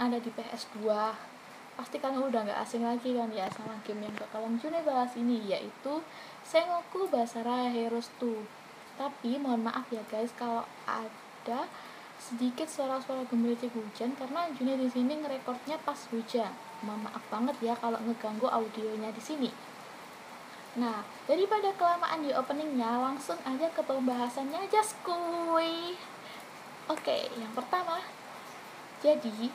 ada di PS2. Pasti kalian udah nggak asing lagi kan ya sama game yang bakalan June bahas ini yaitu Sengoku Basara Heroes 2. Tapi mohon maaf ya guys kalau ada sedikit suara-suara gemericik hujan karena June di sini ngerekornya pas hujan. Mohon maaf banget ya kalau ngeganggu audionya di sini. Nah, daripada kelamaan di openingnya, langsung aja ke pembahasannya aja, skuy. Oke, yang pertama, jadi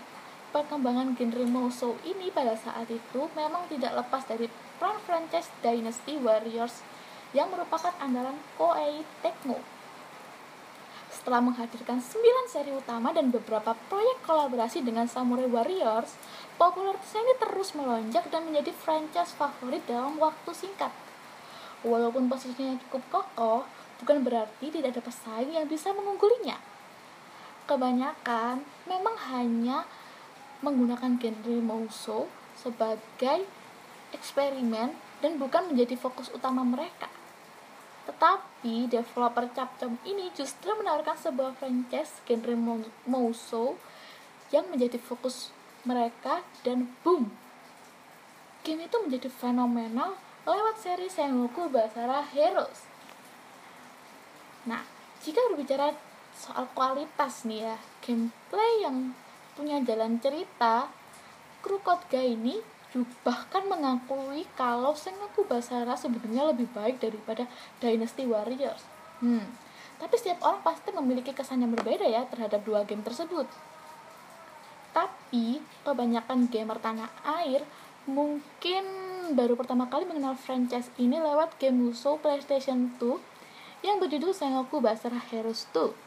perkembangan genre Musou ini pada saat itu memang tidak lepas dari peran franchise Dynasty Warriors yang merupakan andalan Koei Tecmo. Setelah menghadirkan 9 seri utama dan beberapa proyek kolaborasi dengan Samurai Warriors, popularitasnya ini terus melonjak dan menjadi franchise favorit dalam waktu singkat. Walaupun posisinya cukup kokoh, bukan berarti tidak ada pesaing yang bisa mengunggulinya. Kebanyakan memang hanya menggunakan genre Musou sebagai eksperimen dan bukan menjadi fokus utama mereka. Tetapi developer Capcom ini justru menawarkan sebuah franchise genre Mou- Musou yang menjadi fokus mereka dan boom. Game itu menjadi fenomenal lewat seri Sengoku Basara Heroes. Nah, jika berbicara soal kualitas nih ya, gameplay yang punya jalan cerita, kru Kodga ini bahkan mengakui kalau Sengoku Basara sebenarnya lebih baik daripada Dynasty Warriors. Hmm, tapi setiap orang pasti memiliki kesan yang berbeda ya terhadap dua game tersebut. Tapi kebanyakan gamer tanah air mungkin baru pertama kali mengenal franchise ini lewat game Musou PlayStation 2 yang berjudul Sengoku Basara Heroes 2.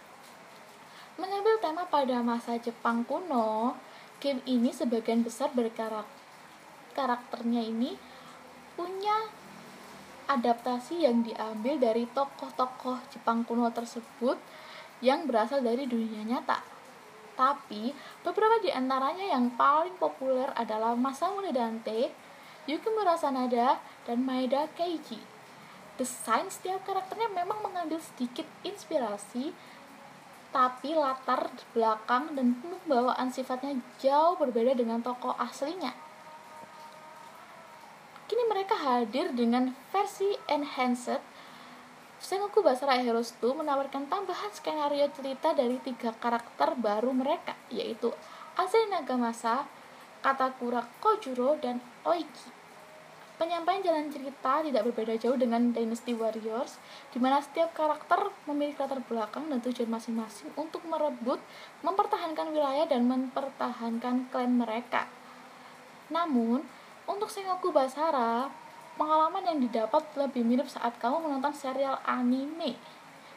Mengambil tema pada masa Jepang kuno, game ini sebagian besar berkarak karakternya ini punya adaptasi yang diambil dari tokoh-tokoh Jepang kuno tersebut yang berasal dari dunia nyata. Tapi, beberapa di antaranya yang paling populer adalah Masamune Dante, Yukimura Sanada, dan Maeda Keiji. Desain setiap karakternya memang mengambil sedikit inspirasi, tapi latar belakang dan pembawaan sifatnya jauh berbeda dengan tokoh aslinya. Kini mereka hadir dengan versi enhanced Sengoku Basara Heroes 2 menawarkan tambahan skenario cerita dari tiga karakter baru mereka, yaitu Azai Nagamasa, Katakura Kojuro, dan Oiki. Penyampaian jalan cerita tidak berbeda jauh dengan Dynasty Warriors, di mana setiap karakter memiliki latar belakang dan tujuan masing-masing untuk merebut, mempertahankan wilayah, dan mempertahankan klan mereka. Namun, untuk Sengoku Basara, pengalaman yang didapat lebih mirip saat kamu menonton serial anime.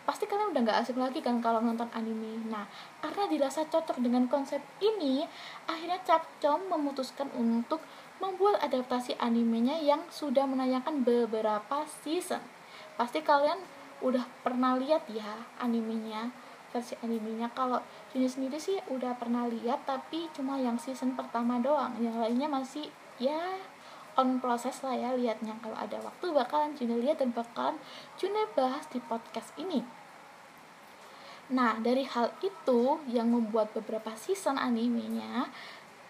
Pasti kalian udah gak asing lagi kan kalau nonton anime. Nah, karena dirasa cocok dengan konsep ini, akhirnya Capcom memutuskan untuk membuat adaptasi animenya yang sudah menayangkan beberapa season. Pasti kalian udah pernah lihat ya animenya, versi animenya. Kalau Juni sendiri sih udah pernah lihat, tapi cuma yang season pertama doang. Yang lainnya masih ya on proses lah ya liatnya kalau ada waktu bakalan June lihat dan bakalan June bahas di podcast ini nah dari hal itu yang membuat beberapa season animenya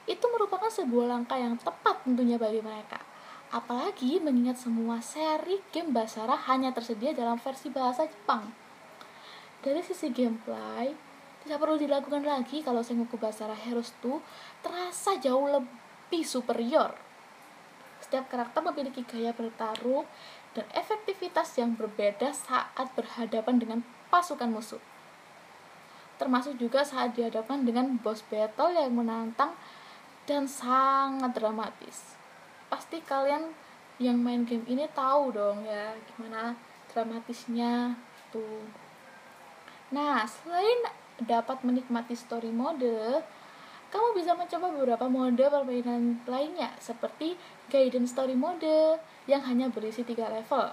itu merupakan sebuah langkah yang tepat tentunya bagi mereka. Apalagi mengingat semua seri game Basara hanya tersedia dalam versi bahasa Jepang. Dari sisi gameplay tidak perlu dilakukan lagi kalau Sengoku Basara Heroes 2 terasa jauh lebih superior. Setiap karakter memiliki gaya bertarung dan efektivitas yang berbeda saat berhadapan dengan pasukan musuh. Termasuk juga saat dihadapkan dengan boss battle yang menantang dan sangat dramatis. Pasti kalian yang main game ini tahu dong ya gimana dramatisnya tuh. Nah, selain dapat menikmati story mode, kamu bisa mencoba beberapa mode permainan lainnya seperti guidance story mode yang hanya berisi 3 level.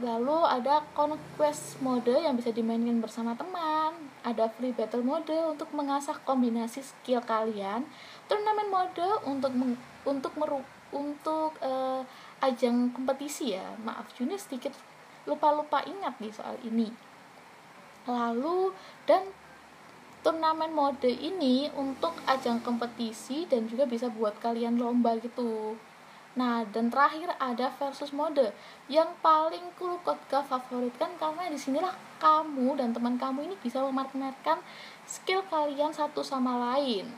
Lalu ada conquest mode yang bisa dimainkan bersama teman. ada free battle mode untuk mengasah kombinasi skill kalian, turnamen mode untuk meng, untuk meru, untuk uh, ajang kompetisi ya. Maaf, Juni sedikit lupa-lupa ingat nih soal ini. Lalu dan turnamen mode ini untuk ajang kompetisi dan juga bisa buat kalian lomba gitu. Nah, dan terakhir ada versus mode yang paling ku favorit favoritkan karena di sinilah kamu dan teman kamu ini bisa memamerkan skill kalian satu sama lain.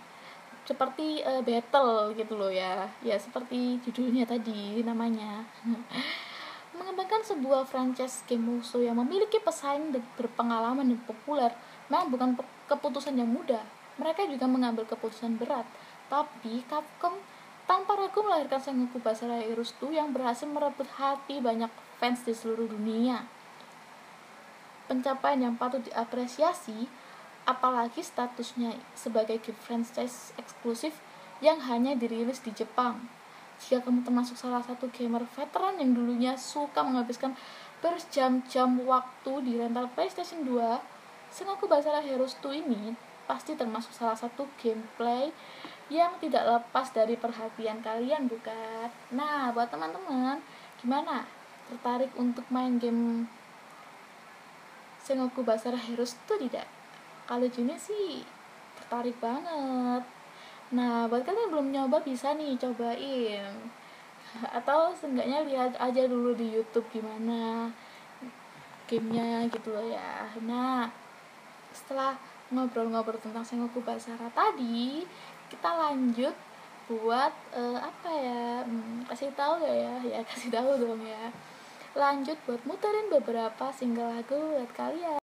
Seperti uh, battle gitu loh ya. Ya, seperti judulnya tadi namanya. Mengembangkan sebuah franchise game musuh yang memiliki pesaing berpengalaman dan populer memang bukan keputusan yang mudah. Mereka juga mengambil keputusan berat. Tapi Capcom tanpa ragu melahirkan Sengoku Basara 2 yang berhasil merebut hati banyak fans di seluruh dunia. Pencapaian yang patut diapresiasi, apalagi statusnya sebagai game franchise eksklusif yang hanya dirilis di Jepang. Jika kamu termasuk salah satu gamer veteran yang dulunya suka menghabiskan berjam-jam waktu di rental PlayStation 2, Sengoku Basara Heroes 2 ini pasti termasuk salah satu gameplay yang tidak lepas dari perhatian kalian bukan? Nah, buat teman-teman, gimana? Tertarik untuk main game Sengoku Basara Heroes itu tidak? Kalau Juni sih tertarik banget. Nah, buat kalian yang belum nyoba bisa nih cobain. Atau seenggaknya lihat aja dulu di YouTube gimana gamenya gitu loh ya. Nah, setelah ngobrol-ngobrol tentang Sengoku Basara tadi, kita lanjut buat uh, apa ya hmm, kasih tahu ya ya ya kasih tahu dong ya lanjut buat muterin beberapa single lagu buat kalian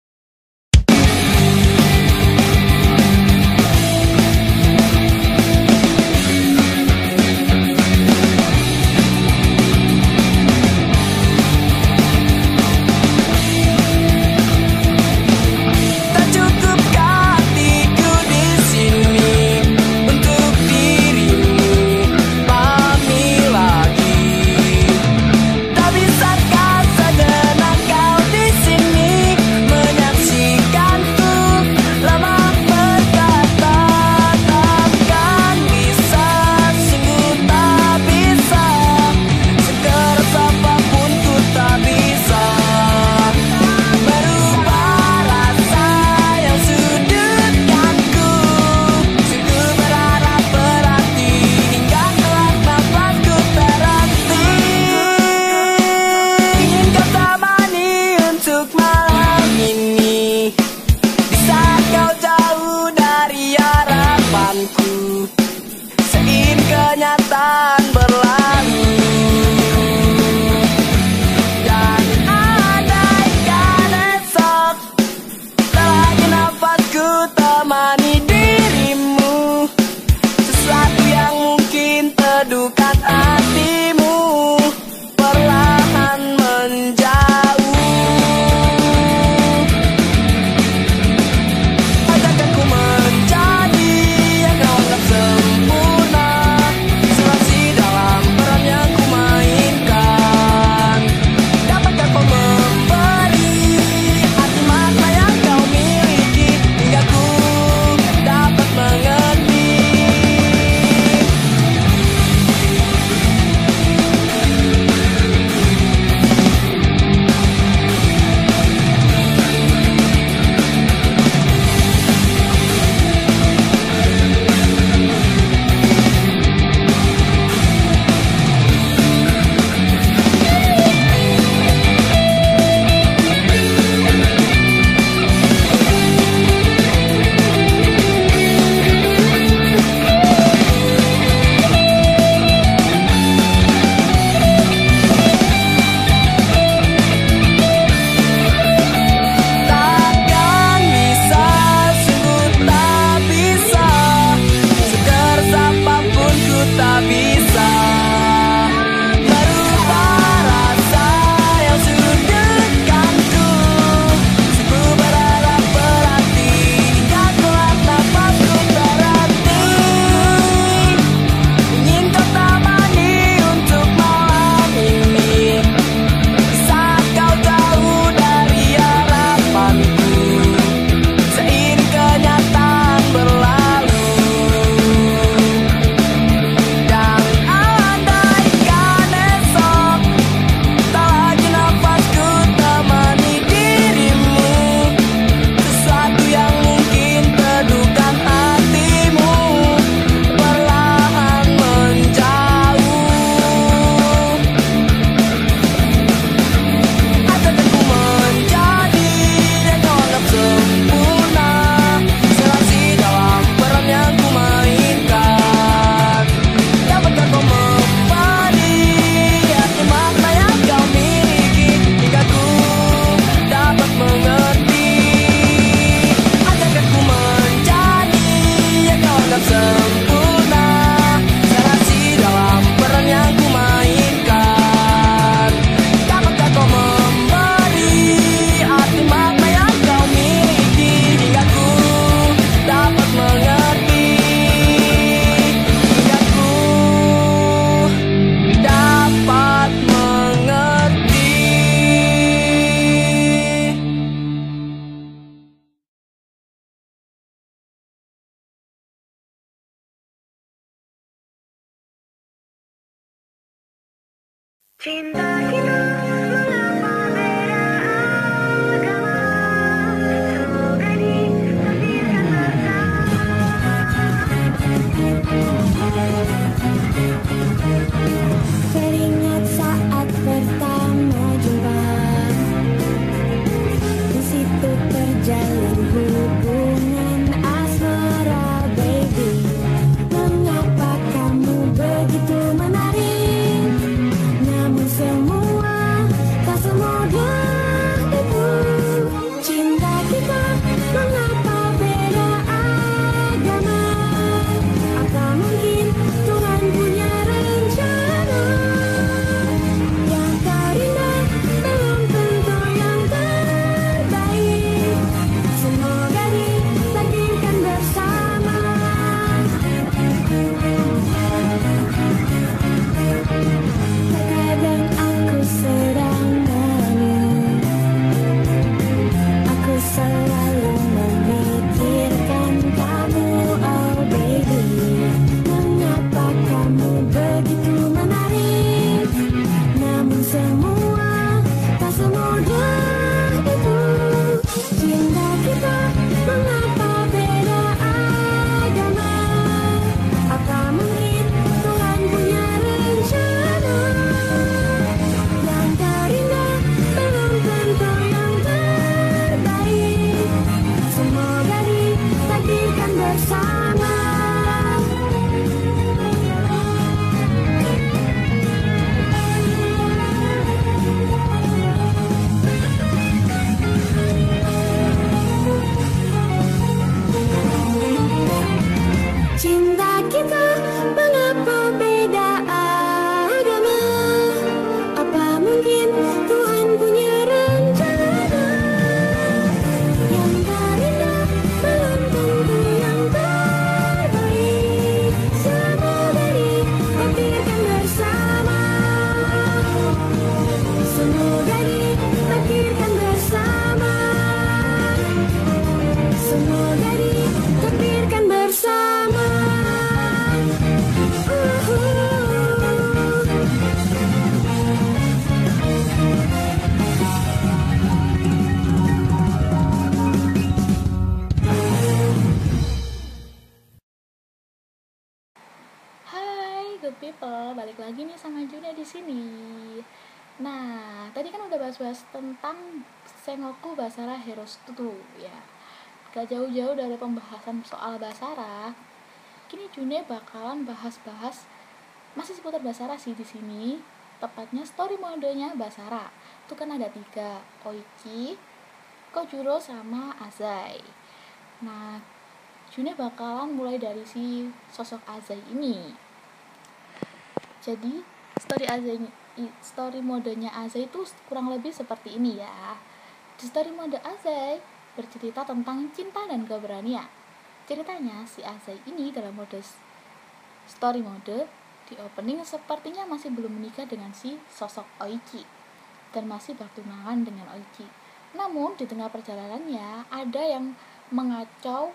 Sengoku Basara Heroes 2 ya. Gak jauh-jauh dari pembahasan soal Basara. Kini Junia bakalan bahas-bahas masih seputar Basara sih di sini. Tepatnya story modenya Basara. Itu kan ada tiga, Oichi, Kojuro sama Azai. Nah, Junia bakalan mulai dari si sosok Azai ini. Jadi, story Azai story modenya Azai itu kurang lebih seperti ini ya. Story mode Azai bercerita tentang cinta dan keberanian. Ceritanya si Azai ini dalam mode story mode di opening sepertinya masih belum menikah dengan si sosok Oichi dan masih bertunangan dengan Oichi. Namun di tengah perjalanannya ada yang mengacau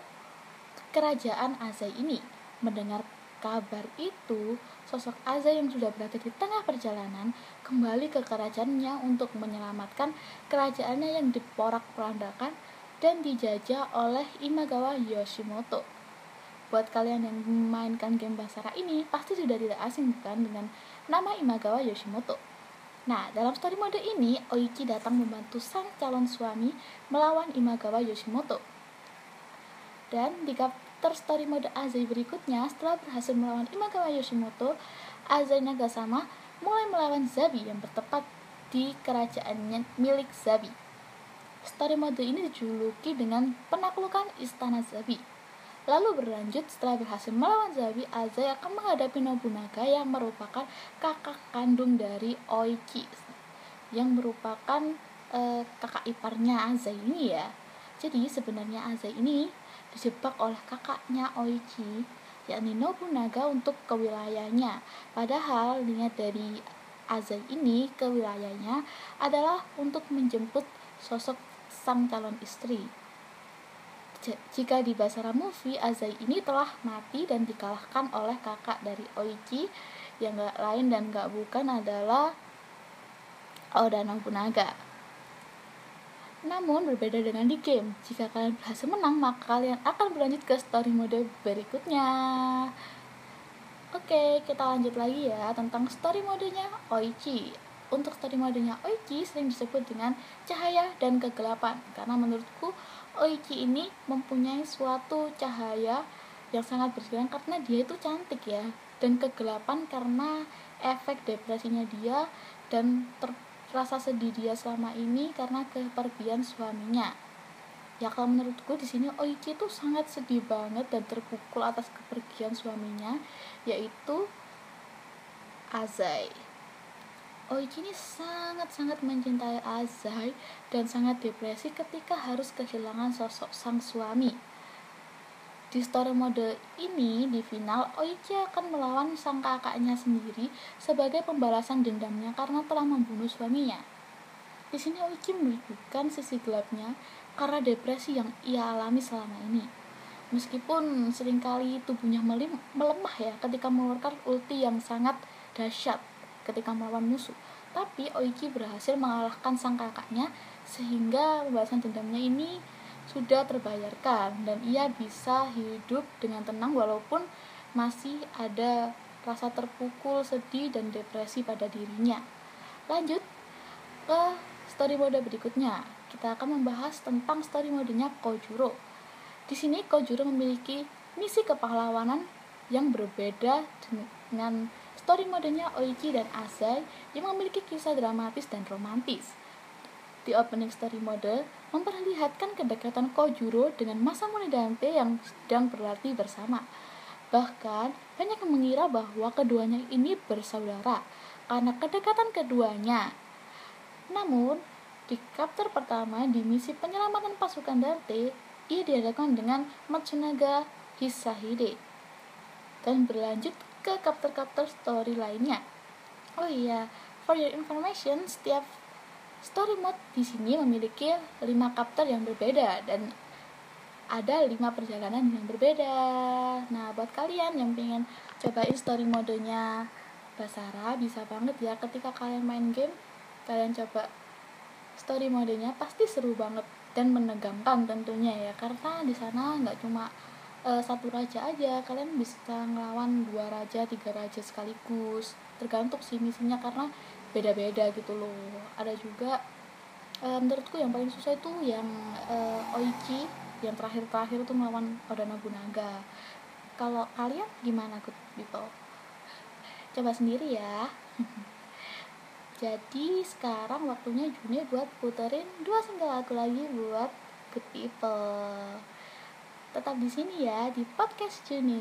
kerajaan Azai ini. Mendengar kabar itu, sosok Azai yang sudah berada di tengah perjalanan kembali ke kerajaannya untuk menyelamatkan kerajaannya yang diporak-porandakan dan dijajah oleh Imagawa Yoshimoto. Buat kalian yang memainkan game Basara ini, pasti sudah tidak asing bukan dengan nama Imagawa Yoshimoto. Nah, dalam story mode ini, Oichi datang membantu sang calon suami melawan Imagawa Yoshimoto. Dan di chapter story mode Azai berikutnya, setelah berhasil melawan Imagawa Yoshimoto, Azai Nagasama mulai melawan Zabi yang bertepat di kerajaannya milik Zabi. Story mode ini dijuluki dengan penaklukan Istana Zabi. Lalu berlanjut setelah berhasil melawan Zabi, Azai akan menghadapi Nobunaga yang merupakan kakak kandung dari Oichi yang merupakan eh, kakak iparnya Azai ini ya. Jadi sebenarnya Azai ini dijebak oleh kakaknya Oichi yakni Nobunaga untuk ke wilayahnya. Padahal niat dari Azai ini ke wilayahnya adalah untuk menjemput sosok sang calon istri. Jika di Basara Movie, Azai ini telah mati dan dikalahkan oleh kakak dari Oichi yang gak lain dan gak bukan adalah Oda Nobunaga. Namun berbeda dengan di game, jika kalian berhasil menang maka kalian akan berlanjut ke story mode berikutnya. Oke, kita lanjut lagi ya tentang story modenya Oichi. Untuk story modenya Oichi sering disebut dengan cahaya dan kegelapan karena menurutku Oichi ini mempunyai suatu cahaya yang sangat bersinar karena dia itu cantik ya dan kegelapan karena efek depresinya dia dan ter rasa sedih dia selama ini karena kepergian suaminya. Ya kalau menurutku di sini Oichi itu sangat sedih banget dan terpukul atas kepergian suaminya yaitu Azai. Oichi ini sangat-sangat mencintai Azai dan sangat depresi ketika harus kehilangan sosok sang suami. Di story mode ini, di final, Oichi akan melawan sang kakaknya sendiri sebagai pembalasan dendamnya karena telah membunuh suaminya. Di sini Oichi menunjukkan sisi gelapnya karena depresi yang ia alami selama ini. Meskipun sering kali tubuhnya melemah ya ketika mengeluarkan ulti yang sangat dahsyat ketika melawan musuh. Tapi Oichi berhasil mengalahkan sang kakaknya sehingga pembalasan dendamnya ini sudah terbayarkan dan ia bisa hidup dengan tenang walaupun masih ada rasa terpukul, sedih, dan depresi pada dirinya. Lanjut ke story mode berikutnya. Kita akan membahas tentang story modenya Kojuro. Di sini Kojuro memiliki misi kepahlawanan yang berbeda dengan story modenya Oichi dan Azai yang memiliki kisah dramatis dan romantis. Di opening story mode memperlihatkan kedekatan Kojuro dengan Masamune Dante yang sedang berlatih bersama. Bahkan, banyak yang mengira bahwa keduanya ini bersaudara karena kedekatan keduanya. Namun, di chapter pertama di misi penyelamatan pasukan Dante, ia diadakan dengan Matsunaga Hisahide dan berlanjut ke chapter-chapter story lainnya. Oh iya, for your information, setiap story mode di sini memiliki 5 chapter yang berbeda dan ada 5 perjalanan yang berbeda. Nah, buat kalian yang pengen cobain story modenya Basara bisa banget ya ketika kalian main game kalian coba story modenya pasti seru banget dan menegangkan tentunya ya karena di sana nggak cuma uh, satu raja aja kalian bisa ngelawan dua raja tiga raja sekaligus tergantung sih misinya karena beda-beda gitu loh. Ada juga uh, menurutku yang paling susah itu yang uh, Oichi yang terakhir-terakhir tuh melawan Oda Nobunaga. Kalau kalian gimana good people coba sendiri ya. Jadi sekarang waktunya Juni buat puterin dua single lagu lagi buat good people tetap di sini ya di podcast Juni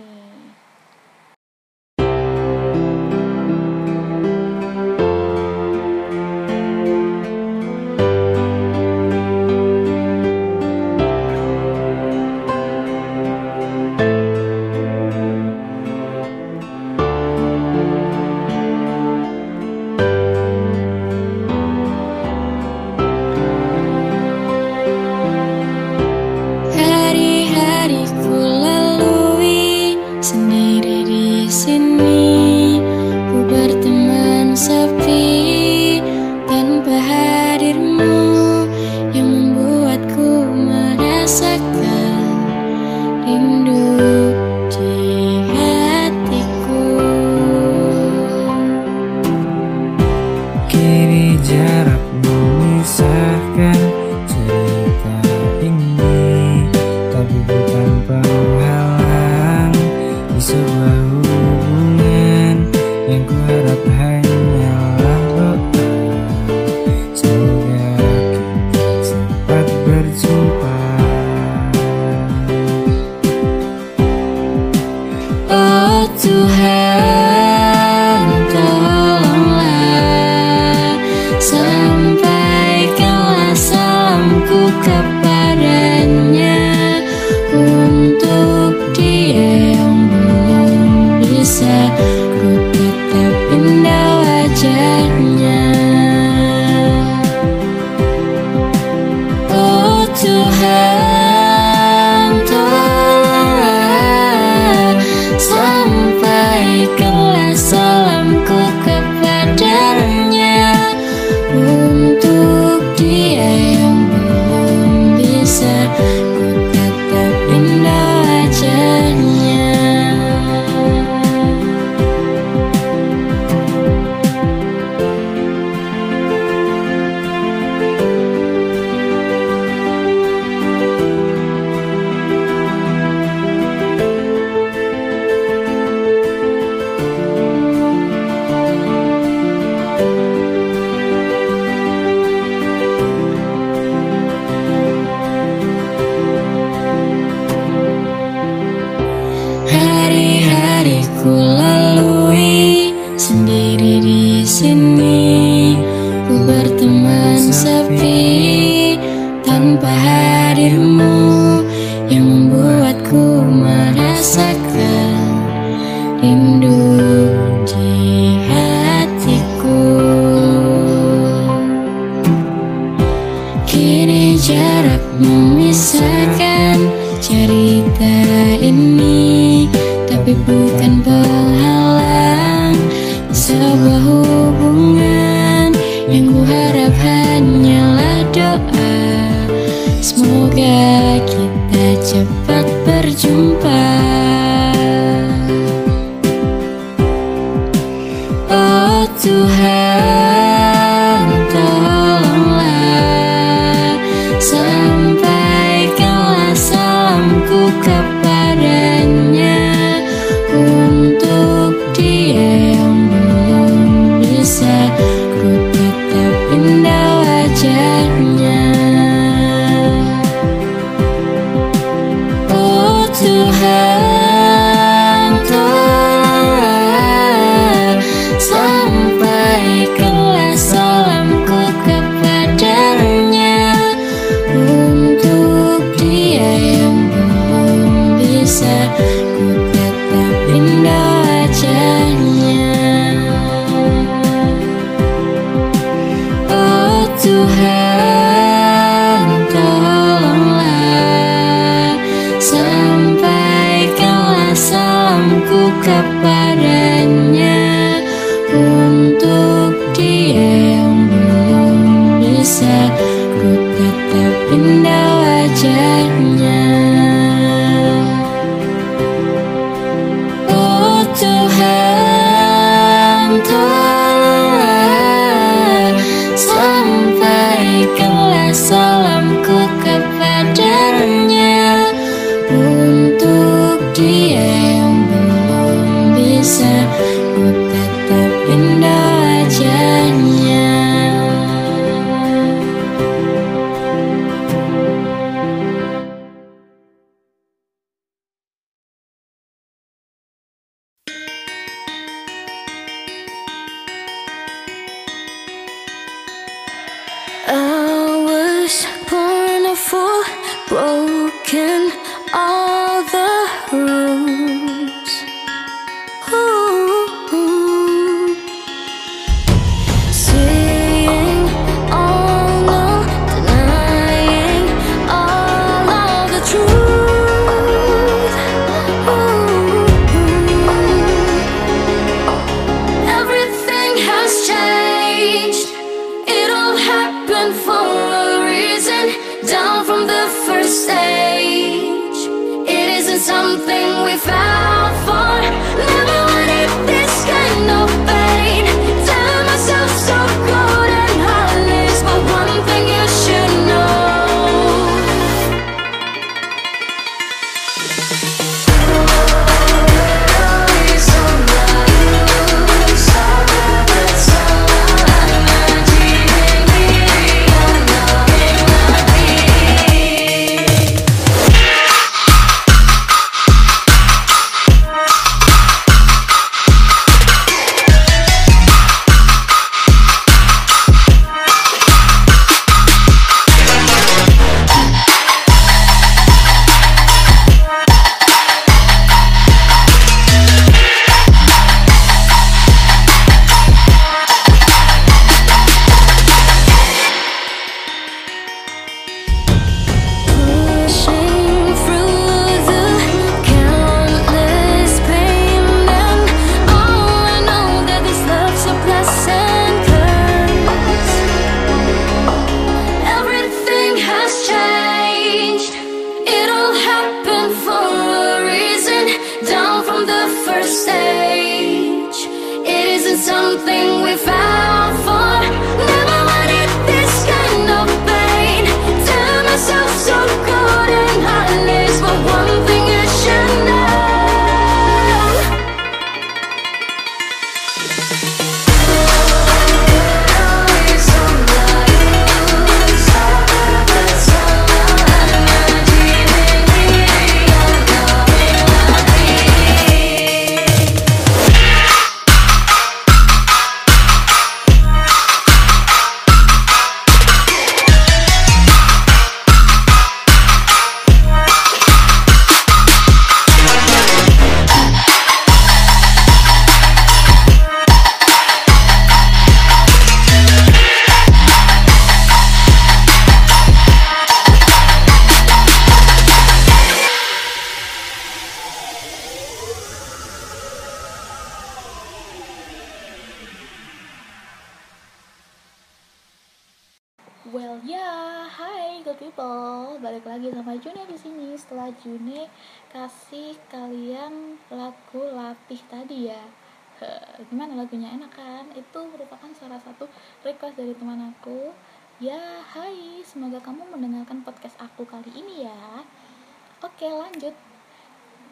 Oke, lanjut.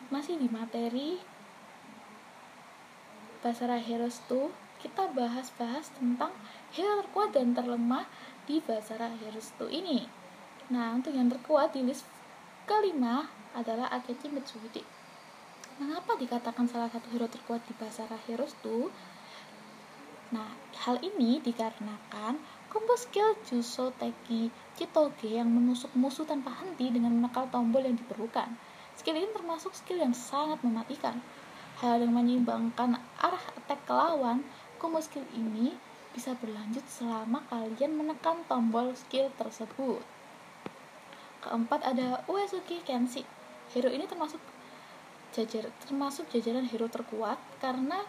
Masih di materi Basara Heroes 2, kita bahas-bahas tentang hero terkuat dan terlemah di Basara Heroes 2 ini. Nah, untuk yang terkuat di list kelima adalah Akechi Mitsuhide. Mengapa dikatakan salah satu hero terkuat di Basara Heroes 2? Nah, hal ini dikarenakan combo skill Juso Teki Chitoge yang menusuk musuh tanpa henti dengan menekan tombol yang diperlukan. Skill ini termasuk skill yang sangat mematikan. Hal yang menyeimbangkan arah attack lawan, combo skill ini bisa berlanjut selama kalian menekan tombol skill tersebut. Keempat ada Uesugi Kenshi. Hero ini termasuk jajar termasuk jajaran hero terkuat karena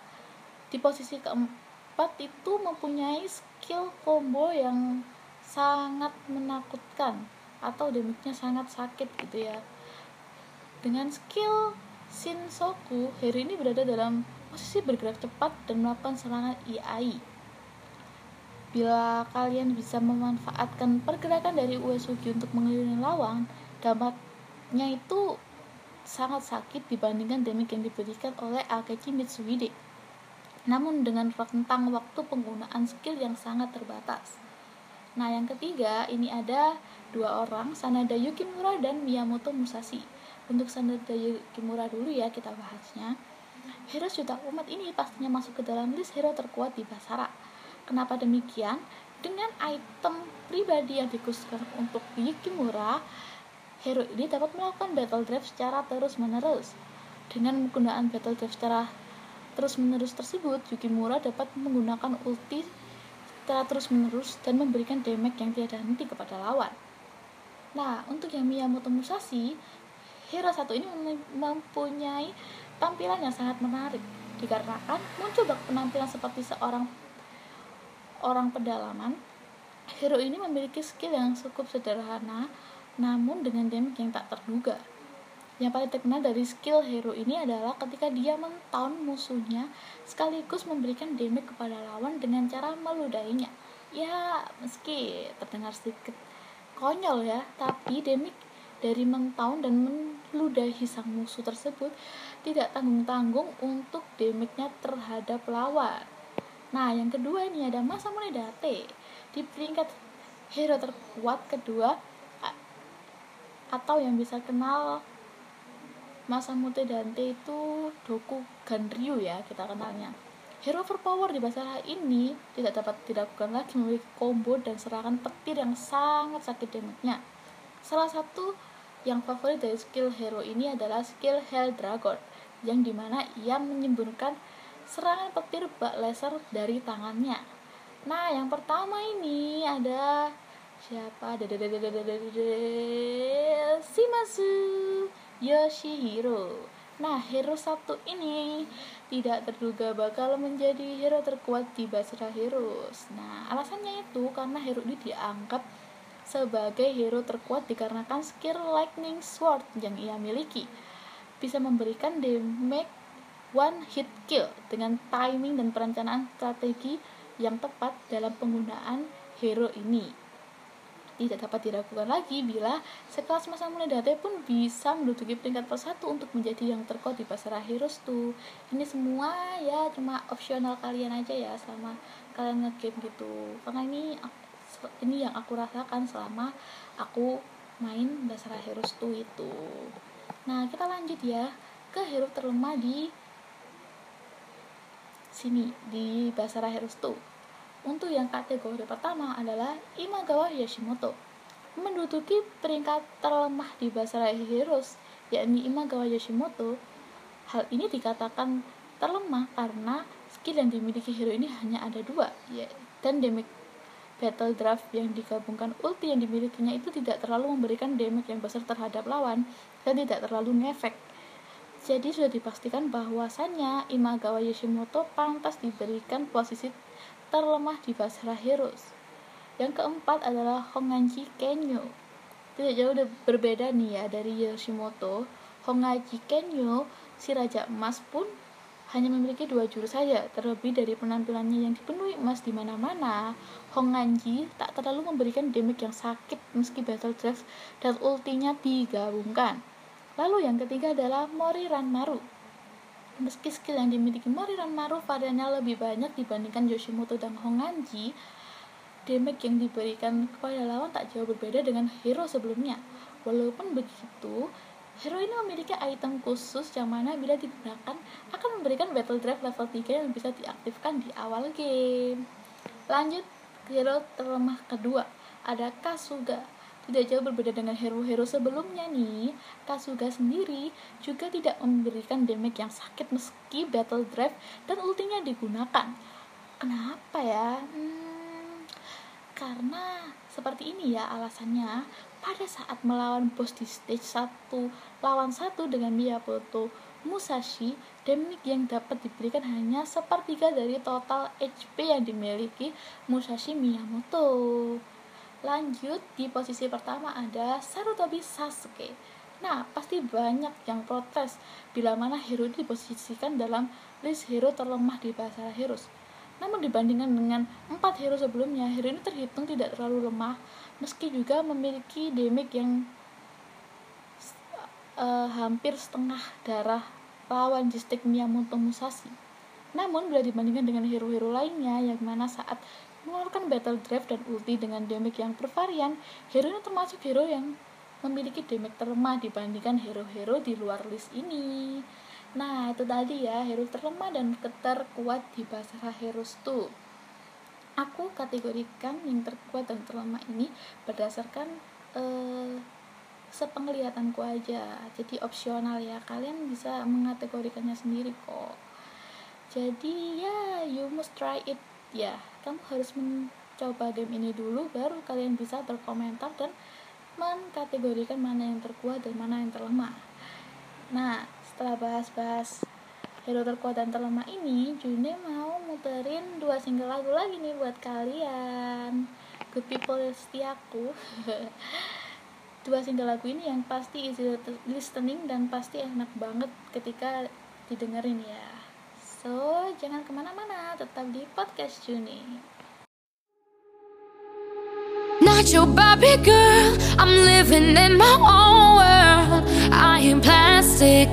di posisi keempat itu mempunyai skill combo yang sangat menakutkan atau damage-nya sangat sakit gitu ya. Dengan skill Shinsoku, hero ini berada dalam posisi bergerak cepat dan melakukan serangan IAI Bila kalian bisa memanfaatkan pergerakan dari Uesugi untuk mengelilingi lawan, dampaknya itu sangat sakit dibandingkan damage yang diberikan oleh Akechi Mitsuhide. Namun dengan rentang waktu penggunaan skill yang sangat terbatas. Nah, yang ketiga ini ada dua orang, Sanada Yukimura dan Miyamoto Musashi. Untuk Sanada Yukimura dulu ya kita bahasnya. Hero juta umat ini pastinya masuk ke dalam list hero terkuat di Basara Kenapa demikian? Dengan item pribadi yang dikhususkan untuk Yukimura, hero ini dapat melakukan battle drive secara terus-menerus. Dengan penggunaan battle drive secara terus-menerus tersebut, Yukimura dapat menggunakan ulti secara terus-menerus dan memberikan damage yang tiada henti kepada lawan. Nah, untuk yang Miyamoto Musashi, hero satu ini mempunyai tampilan yang sangat menarik dikarenakan muncul bak penampilan seperti seorang orang pedalaman, hero ini memiliki skill yang cukup sederhana, namun dengan damage yang tak terduga. Yang paling terkenal dari skill hero ini adalah ketika dia mentaun musuhnya sekaligus memberikan damage kepada lawan dengan cara meludahinya. Ya, meski terdengar sedikit konyol ya, tapi damage dari mentaun dan meludahi sang musuh tersebut tidak tanggung-tanggung untuk damage-nya terhadap lawan. Nah, yang kedua ini ada Masamune Date di peringkat hero terkuat kedua atau yang bisa kenal Masamune Dante itu Doku Ganryu ya kita kenalnya. Hero overpower di bahasa ini tidak dapat dilakukan lagi memiliki combo dan serangan petir yang sangat sakit damage-nya. Salah satu yang favorit dari skill hero ini adalah skill Hell Dragon yang di mana ia menyemburkan serangan petir bak laser dari tangannya. Nah, yang pertama ini ada siapa? Shimasu Yoshihiro. Nah, hero satu ini tidak terduga bakal menjadi hero terkuat di Basra Heroes. Nah, alasannya itu karena hero ini dianggap sebagai hero terkuat dikarenakan skill Lightning Sword yang ia miliki. Bisa memberikan damage one hit kill dengan timing dan perencanaan strategi yang tepat dalam penggunaan hero ini. Tidak dapat diragukan lagi bila sekelas Masamune Date pun bisa menduduki peringkat persatu untuk menjadi yang terkuat di pasar Heroes tuh. Ini semua ya cuma opsional kalian aja ya sama kalian ngegame gitu. Karena ini ini yang aku rasakan selama aku main Basara Heroes 2 itu. Nah, kita lanjut ya ke hero terlemah di sini di Basara Heroes 2. Untuk yang kategori pertama adalah Imagawa Yoshimoto. Menduduki peringkat terlemah di Basara Heroes, yakni Imagawa Yoshimoto. Hal ini dikatakan terlemah karena skill yang dimiliki hero ini hanya ada dua, dan damage battle draft yang digabungkan ulti yang dimilikinya itu tidak terlalu memberikan damage yang besar terhadap lawan dan tidak terlalu ngefek jadi sudah dipastikan bahwasannya Imagawa Yoshimoto pantas diberikan posisi terlemah di Basra Heroes. Yang keempat adalah Honganji Kenyo. Tidak jauh berbeda nih ya dari Yoshimoto. Honganji Kenyo, si Raja Emas pun hanya memiliki dua jurus saja, terlebih dari penampilannya yang dipenuhi emas di mana-mana. Honganji tak terlalu memberikan damage yang sakit meski Battle Drive dan ultinya digabungkan. Lalu yang ketiga adalah Moriran Maru. Meski skill yang dimiliki Moriran Maru variannya lebih banyak dibandingkan Yoshimoto dan Honganji, damage yang diberikan kepada lawan tak jauh berbeda dengan hero sebelumnya. Walaupun begitu, hero ini memiliki item khusus yang mana bila digunakan akan memberikan battle drive level 3 yang bisa diaktifkan di awal game. Lanjut hero terlemah kedua, ada Kasuga. Tidak jauh berbeda dengan hero-hero sebelumnya nih, Kasuga sendiri juga tidak memberikan damage yang sakit meski battle drive dan ultinya digunakan. Kenapa ya? Hmm, karena seperti ini ya alasannya pada saat melawan bos di stage 1 lawan 1 dengan Miyamoto Musashi damage yang dapat diberikan hanya sepertiga dari total HP yang dimiliki Musashi Miyamoto lanjut di posisi pertama ada Sarutobi Sasuke nah pasti banyak yang protes bila mana hero ini diposisikan dalam list hero terlemah di Basara Heroes namun dibandingkan dengan empat hero sebelumnya, hero ini terhitung tidak terlalu lemah, meski juga memiliki damage yang uh, hampir setengah darah lawan Justek Miyamoto Musashi. Namun bila dibandingkan dengan hero-hero lainnya yang mana saat mengeluarkan battle drive dan ulti dengan damage yang bervarian, hero ini termasuk hero yang memiliki damage terlemah dibandingkan hero-hero di luar list ini. Nah, itu tadi ya, hero terlemah dan terkuat di Basara Heroes 2. Aku kategorikan yang terkuat dan terlemah ini berdasarkan eh, sepenglihatanku aja. Jadi opsional ya, kalian bisa mengategorikannya sendiri kok. Jadi ya, you must try it ya. Kamu harus mencoba game ini dulu, baru kalian bisa berkomentar dan mengkategorikan mana yang terkuat dan mana yang terlemah. Nah, setelah bahas-bahas hero terkuat dan terlemah ini, June mau muterin dua single lagu lagi nih buat kalian. Good people setiaku. dua single lagu ini yang pasti easy listening dan pasti enak banget ketika didengerin ya. So, jangan kemana-mana, tetap di podcast Juni. Not your Barbie girl, I'm living in my own world. I am plastic,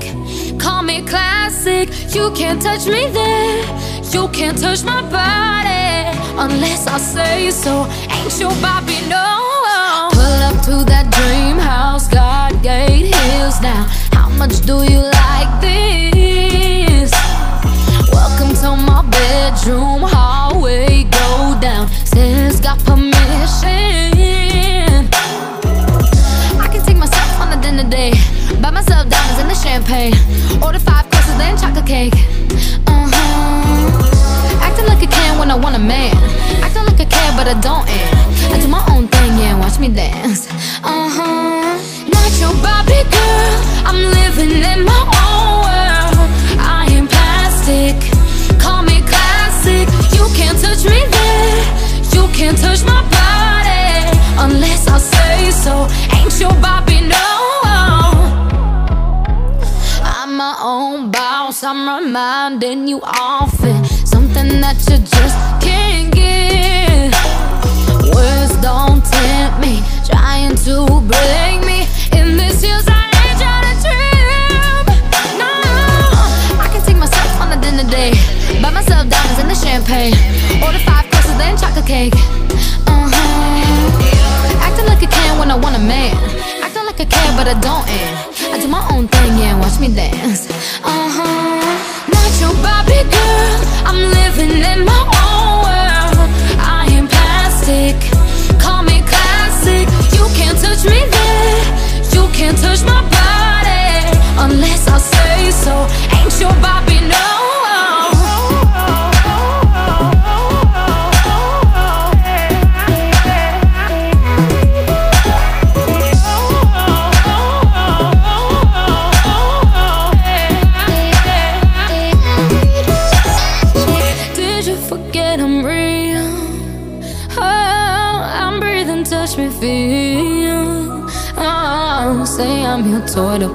call me classic. You can't touch me there, you can't touch my body unless I say so. Ain't your Barbie, no. Pull up to that dream house, God gate hills now. How much do you like this? To my bedroom hallway. Go down, stairs got permission. I can take myself on a dinner date. Buy myself diamonds and the champagne. Order five courses, then chocolate cake.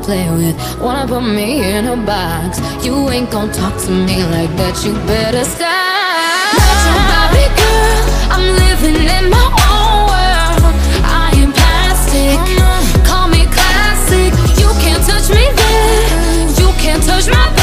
Play with. Wanna put me in a box. You ain't gon' talk to me like that. You better stop. Not your Barbie girl. I'm living in my own world. I am plastic. Call me classic. You can't touch me there. You can't touch my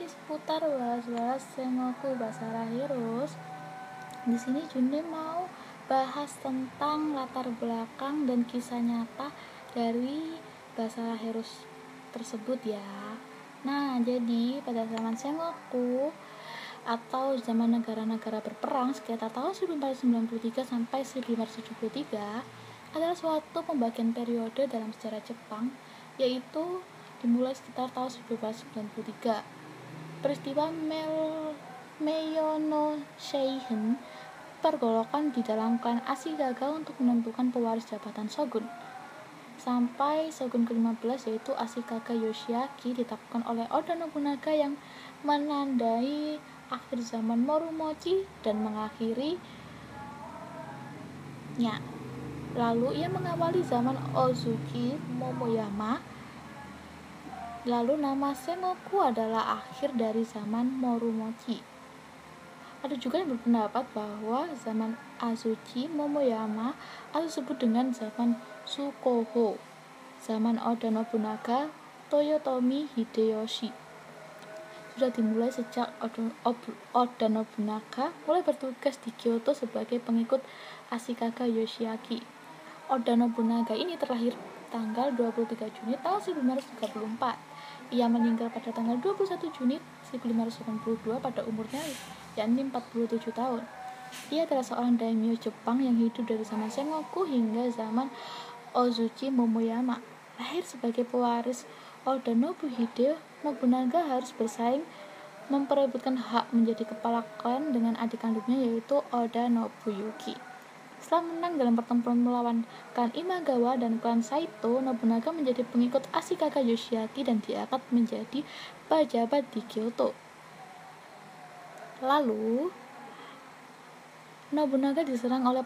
masih seputar bahas-bahas Sengoku Basara Heroes. Di sini June mau bahas tentang latar belakang dan kisah nyata dari Basara Heroes tersebut ya. Nah, jadi pada zaman Sengoku atau zaman negara-negara berperang sekitar tahun 1493 sampai 1573 adalah suatu pembagian periode dalam sejarah Jepang yaitu dimulai sekitar tahun 1493 peristiwa Mel Meiono Seihin pergolakan di dalam klan untuk menentukan pewaris jabatan shogun sampai shogun ke-15 yaitu Ashikaga Yoshiaki ditetapkan oleh Oda Nobunaga yang menandai akhir zaman Morumochi dan mengakhiri nya. Lalu ia mengawali zaman Ozuki Momoyama. Lalu nama Sengoku adalah akhir dari zaman Morumochi. Ada juga yang berpendapat bahwa zaman Azuchi Momoyama atau disebut dengan zaman Sukoho, zaman Oda Nobunaga, Toyotomi Hideyoshi sudah dimulai sejak Oda Nobunaga mulai bertugas di Kyoto sebagai pengikut Ashikaga Yoshiaki. Oda Nobunaga ini terlahir tanggal 23 Juni tahun 1534. Ia meninggal pada tanggal 21 Juni 1582 pada umurnya yakni 47 tahun. Ia adalah seorang daimyo Jepang yang hidup dari zaman Sengoku hingga zaman Ozuchi Momoyama. Lahir sebagai pewaris Oda Nobuhide, Nobunaga harus bersaing memperebutkan hak menjadi kepala klan dengan adik kandungnya yaitu Oda Nobuyuki. Setelah menang dalam pertempuran melawan klan Imagawa dan klan Saito, Nobunaga menjadi pengikut Ashikaga Yoshiaki dan diangkat menjadi pejabat di Kyoto. Lalu, Nobunaga diserang oleh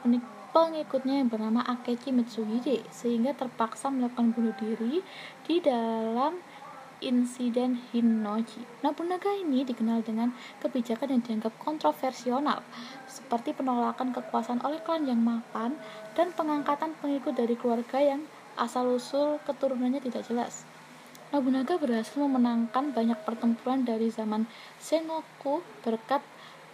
pengikutnya yang bernama Akechi Mitsuhide sehingga terpaksa melakukan bunuh diri di dalam insiden Hinnoji. Nobunaga ini dikenal dengan kebijakan yang dianggap kontroversial seperti penolakan kekuasaan oleh klan yang mapan dan pengangkatan pengikut dari keluarga yang asal-usul keturunannya tidak jelas. Nobunaga berhasil memenangkan banyak pertempuran dari zaman Sengoku berkat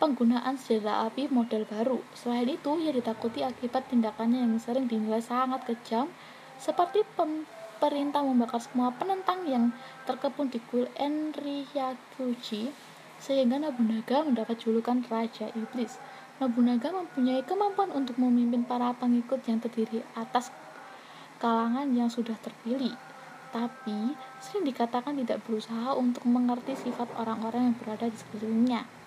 penggunaan senjata api model baru. Selain itu, ia ditakuti akibat tindakannya yang sering dinilai sangat kejam, seperti perintah membakar semua penentang yang terkepung di kuil Enryakuji, sehingga Nobunaga mendapat julukan Raja Iblis. Nobunaga mempunyai kemampuan untuk memimpin para pengikut yang terdiri atas kalangan yang sudah terpilih, tapi sering dikatakan tidak berusaha untuk mengerti sifat orang-orang yang berada di sekelilingnya.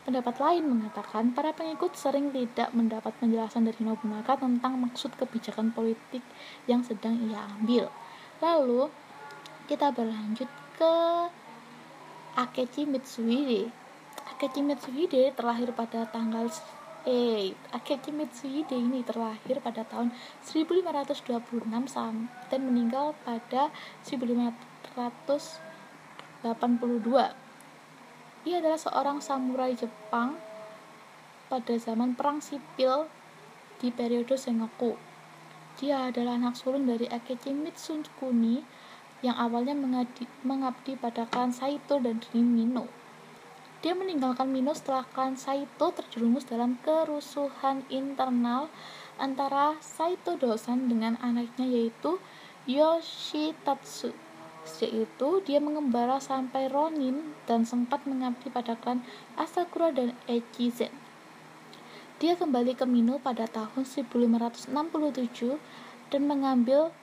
Pendapat lain mengatakan para pengikut sering tidak mendapat penjelasan dari Nobunaga tentang maksud kebijakan politik yang sedang ia ambil. Lalu kita berlanjut ke Akechi Mitsuhide. Akechi Mitsuhide terlahir pada tanggal eh Akechi Mitsuhide ini terlahir pada tahun 1526 dan meninggal pada 1582 ia adalah seorang samurai Jepang pada zaman perang sipil di periode Sengoku. Dia adalah anak sulung dari Akechi Mitsukuni yang awalnya mengabdi, mengabdi pada klan Saito dan Rimino. Dia meninggalkan Mino setelah klan Saito terjerumus dalam kerusuhan internal antara Saito Dosan dengan anaknya yaitu Yoshitatsu. Sejak itu, dia mengembara sampai Ronin dan sempat mengabdi pada klan Asakura dan Echizen. Dia kembali ke Mino pada tahun 1567 dan mengambil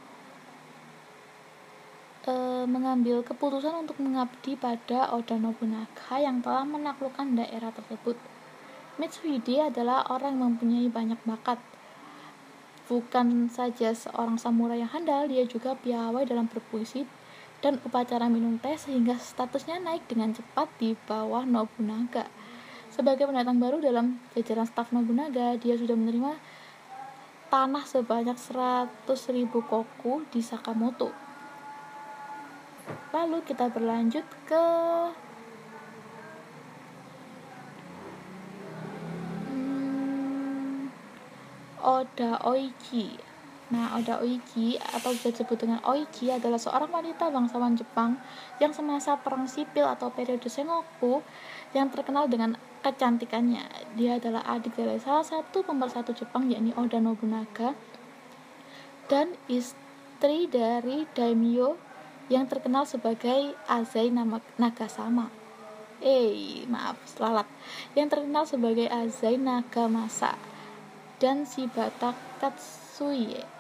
e, mengambil keputusan untuk mengabdi pada Oda Nobunaga yang telah menaklukkan daerah tersebut. Mitsuhide adalah orang yang mempunyai banyak bakat. Bukan saja seorang samurai yang handal, dia juga piawai dalam berpuisi dan upacara minum teh sehingga statusnya naik dengan cepat di bawah Nobunaga. Sebagai pendatang baru dalam jajaran staf Nobunaga, dia sudah menerima tanah sebanyak 100.000 koku di Sakamoto. Lalu kita berlanjut ke hmm, Oda Oichi Nah, Oda Oigi atau bisa disebut dengan Oigi adalah seorang wanita bangsawan Jepang yang semasa perang sipil atau periode Sengoku yang terkenal dengan kecantikannya. Dia adalah adik dari salah satu pemersatu Jepang yakni Oda Nobunaga dan istri dari daimyo yang terkenal sebagai Azai Nagasama. Eh, maaf, lalat. Yang terkenal sebagai Azai Nagamasa dan Shibata Katsuie.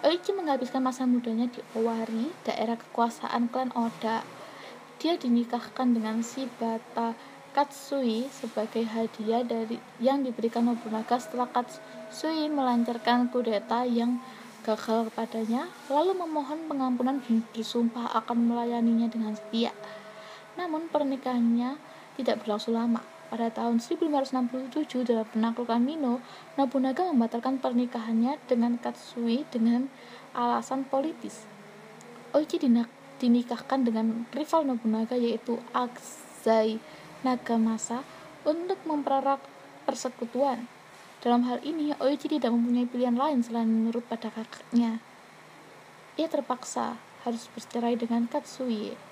Oichi menghabiskan masa mudanya di Owari, daerah kekuasaan klan Oda. Dia dinikahkan dengan Shibata Katsui sebagai hadiah dari yang diberikan Nobunaga setelah Katsui melancarkan kudeta yang gagal kepadanya, lalu memohon pengampunan dan bersumpah akan melayaninya dengan setia. Namun pernikahannya tidak berlangsung lama. Pada tahun 1567 dalam penaklukan Mino, Nobunaga membatalkan pernikahannya dengan Katsui dengan alasan politis. Oichi dinikahkan dengan rival Nobunaga yaitu Azai Nagamasa untuk mempererat persekutuan. Dalam hal ini, Oichi tidak mempunyai pilihan lain selain menurut pada kakaknya. Ia terpaksa harus bercerai dengan Katsui.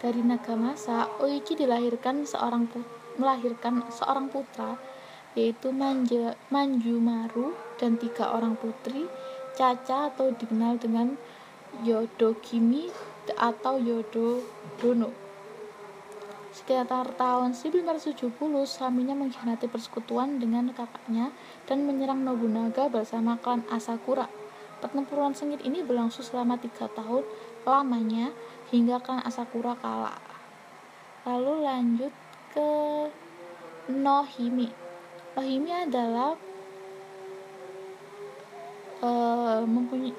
Dari Nagamasa, Oichi dilahirkan seorang put- melahirkan seorang putra yaitu Manja, Manjumaru dan tiga orang putri Caca atau dikenal dengan Yodokimi atau Yodo Dono. Sekitar tahun 1570, suaminya mengkhianati persekutuan dengan kakaknya dan menyerang Nobunaga bersama klan Asakura. Pertempuran sengit ini berlangsung selama tiga tahun lamanya hingga klan Asakura kalah. Lalu lanjut ke Nohimi. Nohimi adalah eh, mempunyai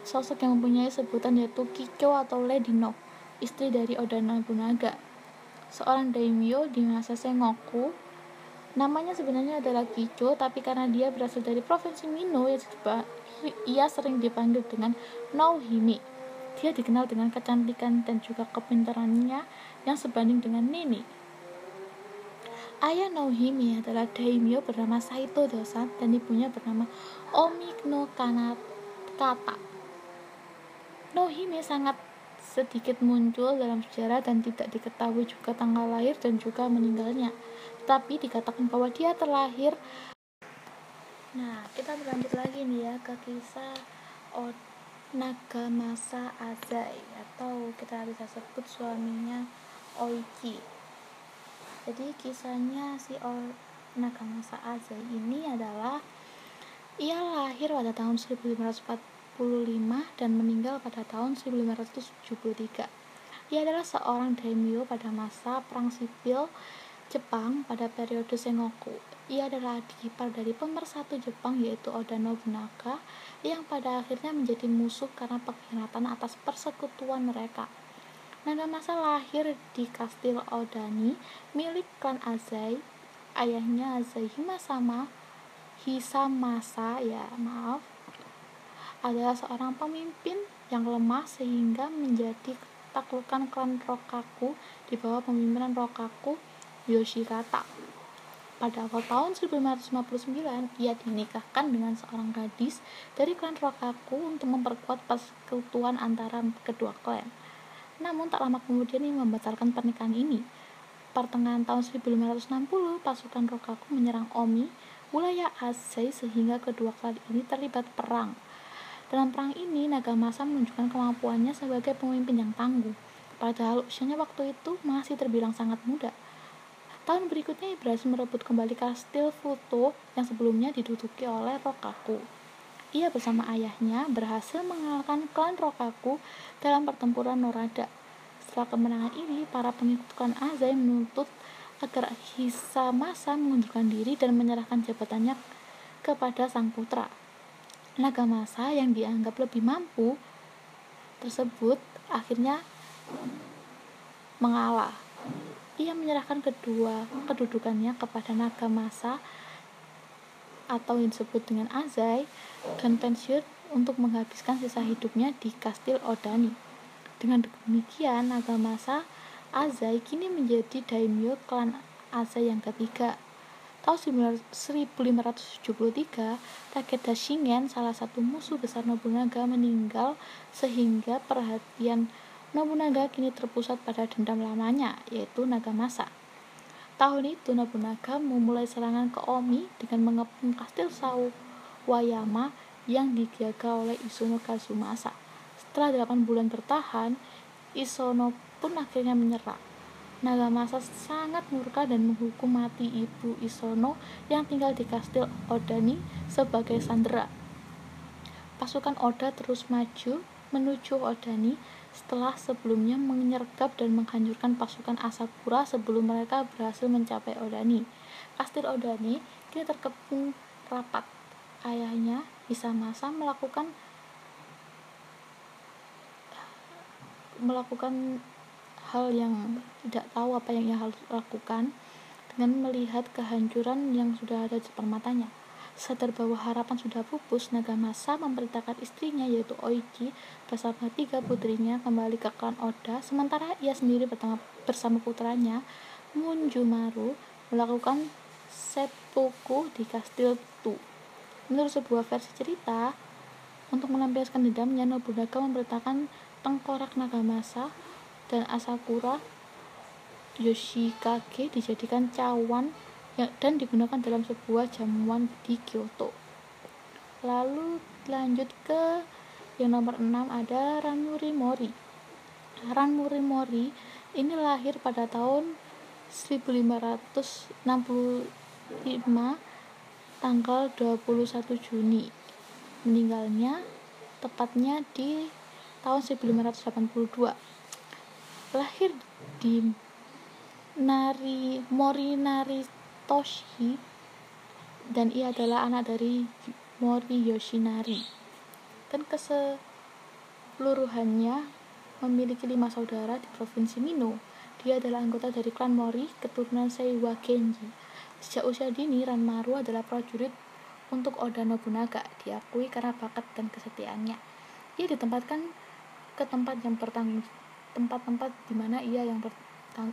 sosok yang mempunyai sebutan yaitu Kicho atau Lady No, istri dari Oda Nobunaga. Seorang daimyo di masa Sengoku. Namanya sebenarnya adalah Kicho, tapi karena dia berasal dari provinsi Mino, ia sering dipanggil dengan Nohimi. Dia dikenal dengan kecantikan dan juga kepintarannya yang sebanding dengan Nini. Ayah Nohimi adalah daimyo bernama Saito Dosan dan ibunya bernama Omikno Kanata. Nohimi sangat sedikit muncul dalam sejarah dan tidak diketahui juga tanggal lahir dan juga meninggalnya. Tapi dikatakan bahwa dia terlahir. Nah, kita berlanjut lagi nih ya ke kisah O- Nagamasa Azai atau kita bisa sebut suaminya Oiki. Jadi kisahnya si o- Nagamasa Azai ini adalah ia lahir pada tahun 1545 dan meninggal pada tahun 1573. Ia adalah seorang daimyo pada masa perang sipil Jepang pada periode Sengoku. Ia adalah adik ipar dari pemersatu Jepang yaitu Oda Nobunaga yang pada akhirnya menjadi musuh karena pengkhianatan atas persekutuan mereka. Nagamasa lahir di Kastil Odani milik klan Azai. Ayahnya Azai Himasama Hisamasa ya maaf adalah seorang pemimpin yang lemah sehingga menjadi taklukan klan Rokaku di bawah pemimpinan Rokaku Yoshikata. Pada awal tahun 1559, ia dinikahkan dengan seorang gadis dari klan Rokaku untuk memperkuat persekutuan antara kedua klan. Namun tak lama kemudian ia membatalkan pernikahan ini. Pertengahan tahun 1560, pasukan Rokaku menyerang Omi, wilayah Azai sehingga kedua klan ini terlibat perang. Dalam perang ini, Nagamasa menunjukkan kemampuannya sebagai pemimpin yang tangguh. Padahal usianya waktu itu masih terbilang sangat muda. Tahun berikutnya berhasil merebut kembali kastil Futo yang sebelumnya diduduki oleh Rokaku. Ia bersama ayahnya berhasil mengalahkan klan Rokaku dalam pertempuran Norada. Setelah kemenangan ini, para pengikut klan Azai menuntut agar Hisamasa mengundurkan diri dan menyerahkan jabatannya kepada sang putra. Nagamasa yang dianggap lebih mampu tersebut akhirnya mengalah. Ia menyerahkan kedua kedudukannya kepada Nagamasa atau yang disebut dengan Azai dan pensiun untuk menghabiskan sisa hidupnya di Kastil Odani. Dengan demikian, Nagamasa Azai kini menjadi daimyo klan Azai yang ketiga. Tahun 1573, Takeda Shingen, salah satu musuh besar Nobunaga, meninggal sehingga perhatian Nobunaga kini terpusat pada dendam lamanya, yaitu Nagamasa. Tahun itu Nobunaga memulai serangan ke Omi dengan mengepung kastil Sawayama yang dijaga oleh Isono Kazumasa. Setelah 8 bulan bertahan, Isono pun akhirnya menyerah. Nagamasa sangat murka dan menghukum mati ibu Isono yang tinggal di kastil Odani sebagai sandera. Pasukan Oda terus maju menuju Odani setelah sebelumnya menyergap dan menghancurkan pasukan Asakura sebelum mereka berhasil mencapai Odani. Kastil Odani kini terkepung rapat. Ayahnya, Isamasa, melakukan melakukan hal yang tidak tahu apa yang ia harus lakukan dengan melihat kehancuran yang sudah ada di depan matanya. Sadar bahwa harapan sudah pupus, Nagamasa memerintahkan istrinya yaitu Oichi bersama tiga putrinya kembali ke klan Oda, sementara ia sendiri bersama putranya Munjumaru melakukan seppuku di kastil Tu. Menurut sebuah versi cerita, untuk melampiaskan dendamnya, Nobunaga memerintahkan tengkorak Nagamasa dan Asakura Yoshikage dijadikan cawan dan digunakan dalam sebuah jamuan di Kyoto. Lalu lanjut ke yang nomor 6 ada Ranmuri Mori. Ranmuri Mori ini lahir pada tahun 1565 tanggal 21 Juni. Meninggalnya tepatnya di tahun 1582 lahir di Nari Mori Naritoshi dan ia adalah anak dari Mori Yoshinari. Dan keseluruhannya memiliki lima saudara di provinsi Mino dia adalah anggota dari klan Mori keturunan Seiwa Genji sejak usia dini Ranmaru adalah prajurit untuk Oda Nobunaga. Diakui karena bakat dan kesetiaannya. Ia ditempatkan ke tempat yang bertanggung tempat-tempat di mana ia yang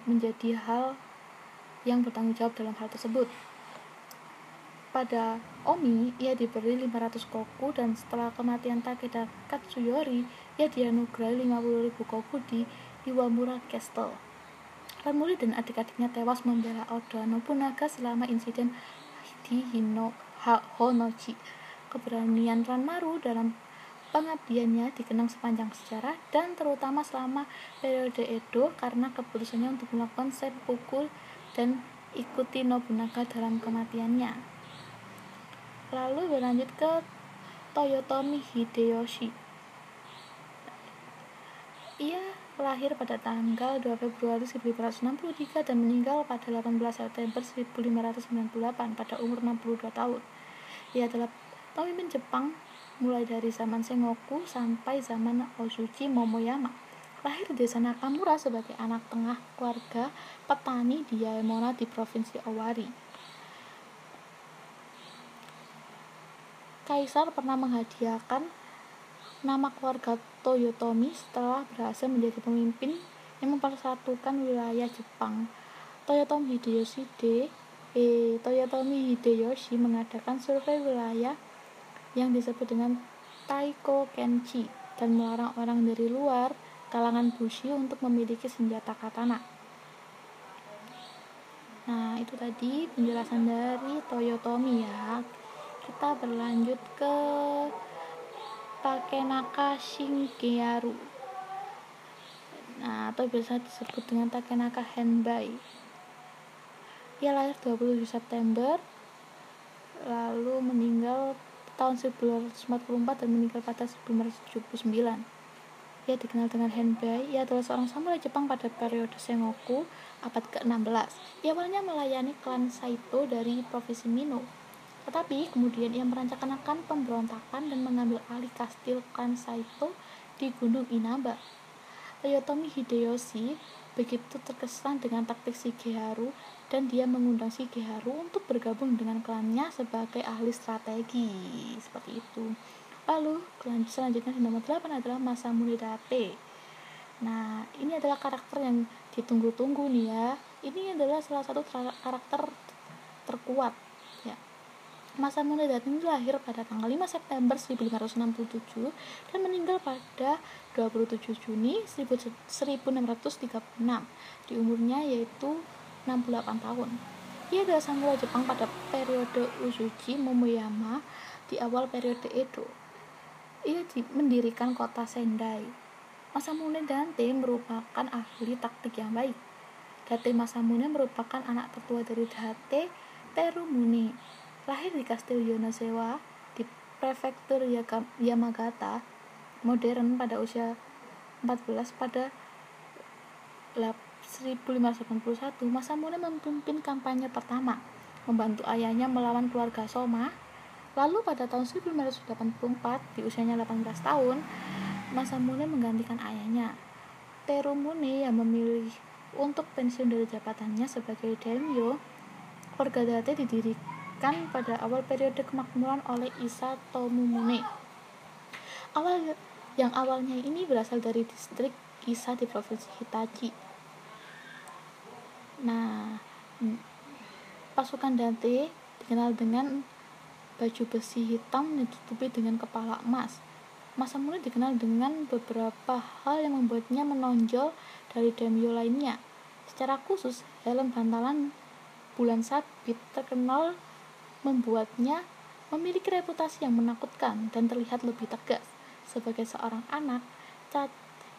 menjadi hal yang bertanggung jawab dalam hal tersebut. Pada Omi, ia diberi 500 koku dan setelah kematian Takeda Katsuyori, ia dianugerahi 50.000 koku di Iwamura Castle. Ranmuri dan adik-adiknya tewas membela Oda Nobunaga selama insiden di Hino, Honochi. Keberanian Ranmaru dalam Pengabdiannya dikenang sepanjang sejarah dan terutama selama periode Edo karena keputusannya untuk melakukan seppuku dan ikuti Nobunaga dalam kematiannya. Lalu berlanjut ke Toyotomi Hideyoshi. Ia lahir pada tanggal 2 Februari 1563 dan meninggal pada 18 September 1598 pada umur 62 tahun. Ia adalah pemimpin Jepang mulai dari zaman Sengoku sampai zaman Osuchi Momoyama. Lahir di desa Nakamura sebagai anak tengah keluarga petani di Yaemona di provinsi Owari. Kaisar pernah menghadiahkan nama keluarga Toyotomi setelah berhasil menjadi pemimpin yang mempersatukan wilayah Jepang. Toyotomi Hideyoshi D. Eh, Toyotomi Hideyoshi mengadakan survei wilayah yang disebut dengan Taiko Kenchi dan melarang orang dari luar kalangan Bushi untuk memiliki senjata katana. Nah, itu tadi penjelasan dari Toyotomi ya. Kita berlanjut ke Takenaka Shingearu. Nah, atau biasa disebut dengan Takenaka Henbai. Ia lahir 27 September lalu meninggal tahun 1944 dan meninggal pada 1979. Ia dikenal dengan Henbai. Ia adalah seorang samurai Jepang pada periode Sengoku abad ke-16. Ia awalnya melayani klan Saito dari provinsi Mino. Tetapi kemudian ia merancangkan pemberontakan dan mengambil alih kastil klan Saito di Gunung Inaba. Toyotomi Hideyoshi begitu terkesan dengan taktik Shigeharu dan dia mengundang Shigeharu untuk bergabung dengan klannya sebagai ahli strategi seperti itu lalu selanjutnya di nomor 8 adalah Masamune Date nah ini adalah karakter yang ditunggu-tunggu nih ya ini adalah salah satu karakter terkuat ya Masa muda Dante ini lahir pada tanggal 5 September 1567 dan meninggal pada 27 Juni 1636 di umurnya yaitu 68 tahun. Ia adalah samurai Jepang pada periode Uzuchi Momoyama di awal periode Edo. Ia mendirikan kota Sendai. Masamune Dante merupakan ahli taktik yang baik. Date Masamune merupakan anak tertua dari Date Terumune Lahir di Kastil Yonasewa di prefektur Yamagata modern pada usia 14 pada 1581, Masamune memimpin kampanye pertama, membantu ayahnya melawan keluarga Soma. Lalu pada tahun 1584, di usianya 18 tahun, Masamune menggantikan ayahnya. Terumune yang memilih untuk pensiun dari jabatannya sebagai daimyo, keluarga Date didirikan didirikan pada awal periode kemakmuran oleh Isa Tomumune. Awal yang awalnya ini berasal dari distrik Isa di provinsi Hitachi. Nah, pasukan Dante dikenal dengan baju besi hitam ditutupi dengan kepala emas. Masa mulai dikenal dengan beberapa hal yang membuatnya menonjol dari daimyo lainnya. Secara khusus, helm bantalan bulan sabit terkenal membuatnya memiliki reputasi yang menakutkan dan terlihat lebih tegas. Sebagai seorang anak, Cat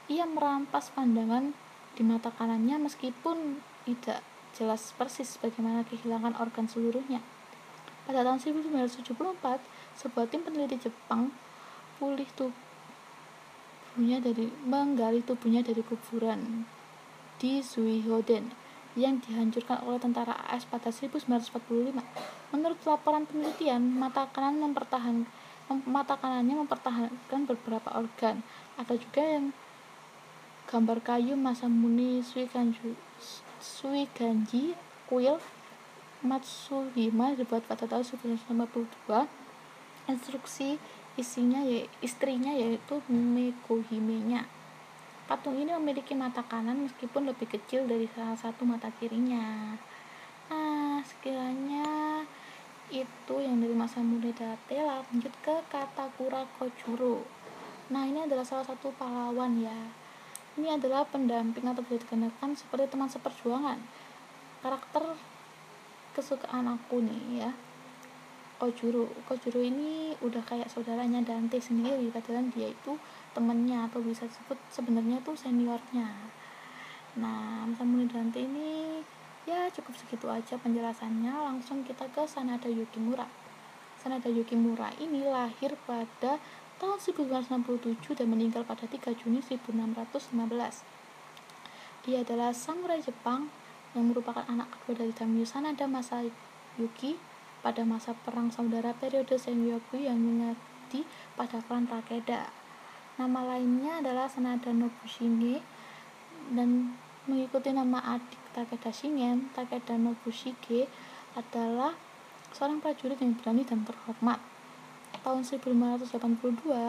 ia merampas pandangan di mata kanannya meskipun tidak jelas persis bagaimana kehilangan organ seluruhnya. Pada tahun 1974, sebuah tim peneliti Jepang pulih tubuhnya dari menggali tubuhnya dari kuburan di Zuihoden yang dihancurkan oleh tentara AS pada 1945. Menurut laporan penelitian, mata kanan mempertahan mata kanannya mempertahankan beberapa organ. Ada juga yang gambar kayu Masamune Suiganju, Suiganji kuil Matsuhima dibuat pada tahun 1952. Instruksi isinya ya istrinya yaitu Mekohime-nya. Patung ini memiliki mata kanan meskipun lebih kecil dari salah satu mata kirinya. Nah, sekiranya itu yang dari masa muda Date lanjut ke Katakura Kojuro. Nah, ini adalah salah satu pahlawan ya. Ini adalah pendamping atau bisa dikenakan seperti teman seperjuangan. Karakter kesukaan aku nih ya. Kojuro. Kojuro ini udah kayak saudaranya Dante sendiri, padahal dia itu temennya atau bisa disebut sebenarnya tuh seniornya nah Masamune Dante ini ya cukup segitu aja penjelasannya langsung kita ke Sanada Yukimura Sanada Yukimura ini lahir pada tahun 1967 dan meninggal pada 3 Juni 1615 dia adalah samurai Jepang yang merupakan anak kedua dari daimyo Sanada Masayuki pada masa perang saudara periode Sengoku yang mengabdi pada klan Takeda Nama lainnya adalah Sanada Nobushige dan mengikuti nama adik Takeda Shingen, Takeda Nobushige adalah seorang prajurit yang berani dan terhormat. Tahun 1582,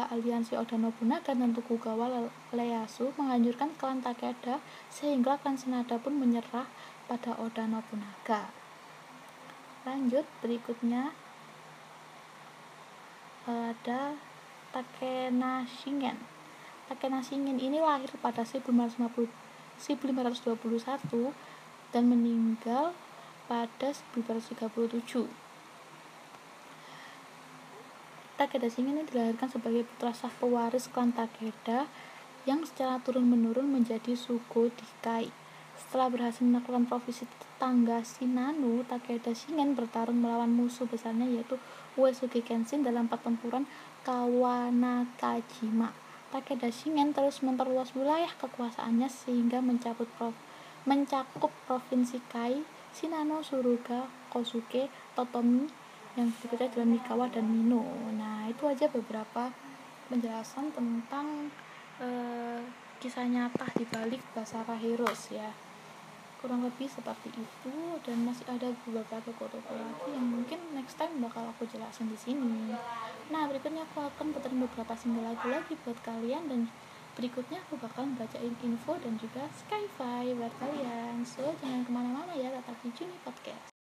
aliansi Oda Nobunaga dan Tokugawa Ieyasu menghancurkan klan Takeda sehingga klan Sanada pun menyerah pada Oda Nobunaga. Lanjut berikutnya ada Takena Shingen. Takena Shingen ini lahir pada 1550, 1521 dan meninggal pada 1537. Takeda Shingen ini dilahirkan sebagai putra sah pewaris klan Takeda yang secara turun-menurun menjadi suku Dikai. Setelah berhasil menaklukkan provinsi tetangga Shinano, Takeda Shingen bertarung melawan musuh besarnya yaitu Uesugi Kenshin dalam pertempuran Kawanakajima. Takeda Shingen terus memperluas wilayah kekuasaannya sehingga mencabut prov mencakup provinsi Kai, Shinano, Suruga, Kosuke, Totomi yang berikutnya adalah Mikawa dan Mino. Nah, itu aja beberapa penjelasan tentang uh, kisah nyata di balik Basara Heroes ya kurang lebih seperti itu dan masih ada beberapa toko-toko lagi yang mungkin next time bakal aku jelasin di sini. Nah berikutnya aku akan puterin beberapa single lagu lagi buat kalian dan berikutnya aku bakal bacain info dan juga skyfi buat kalian. So jangan ke mana-mana ya tetap di Juni Podcast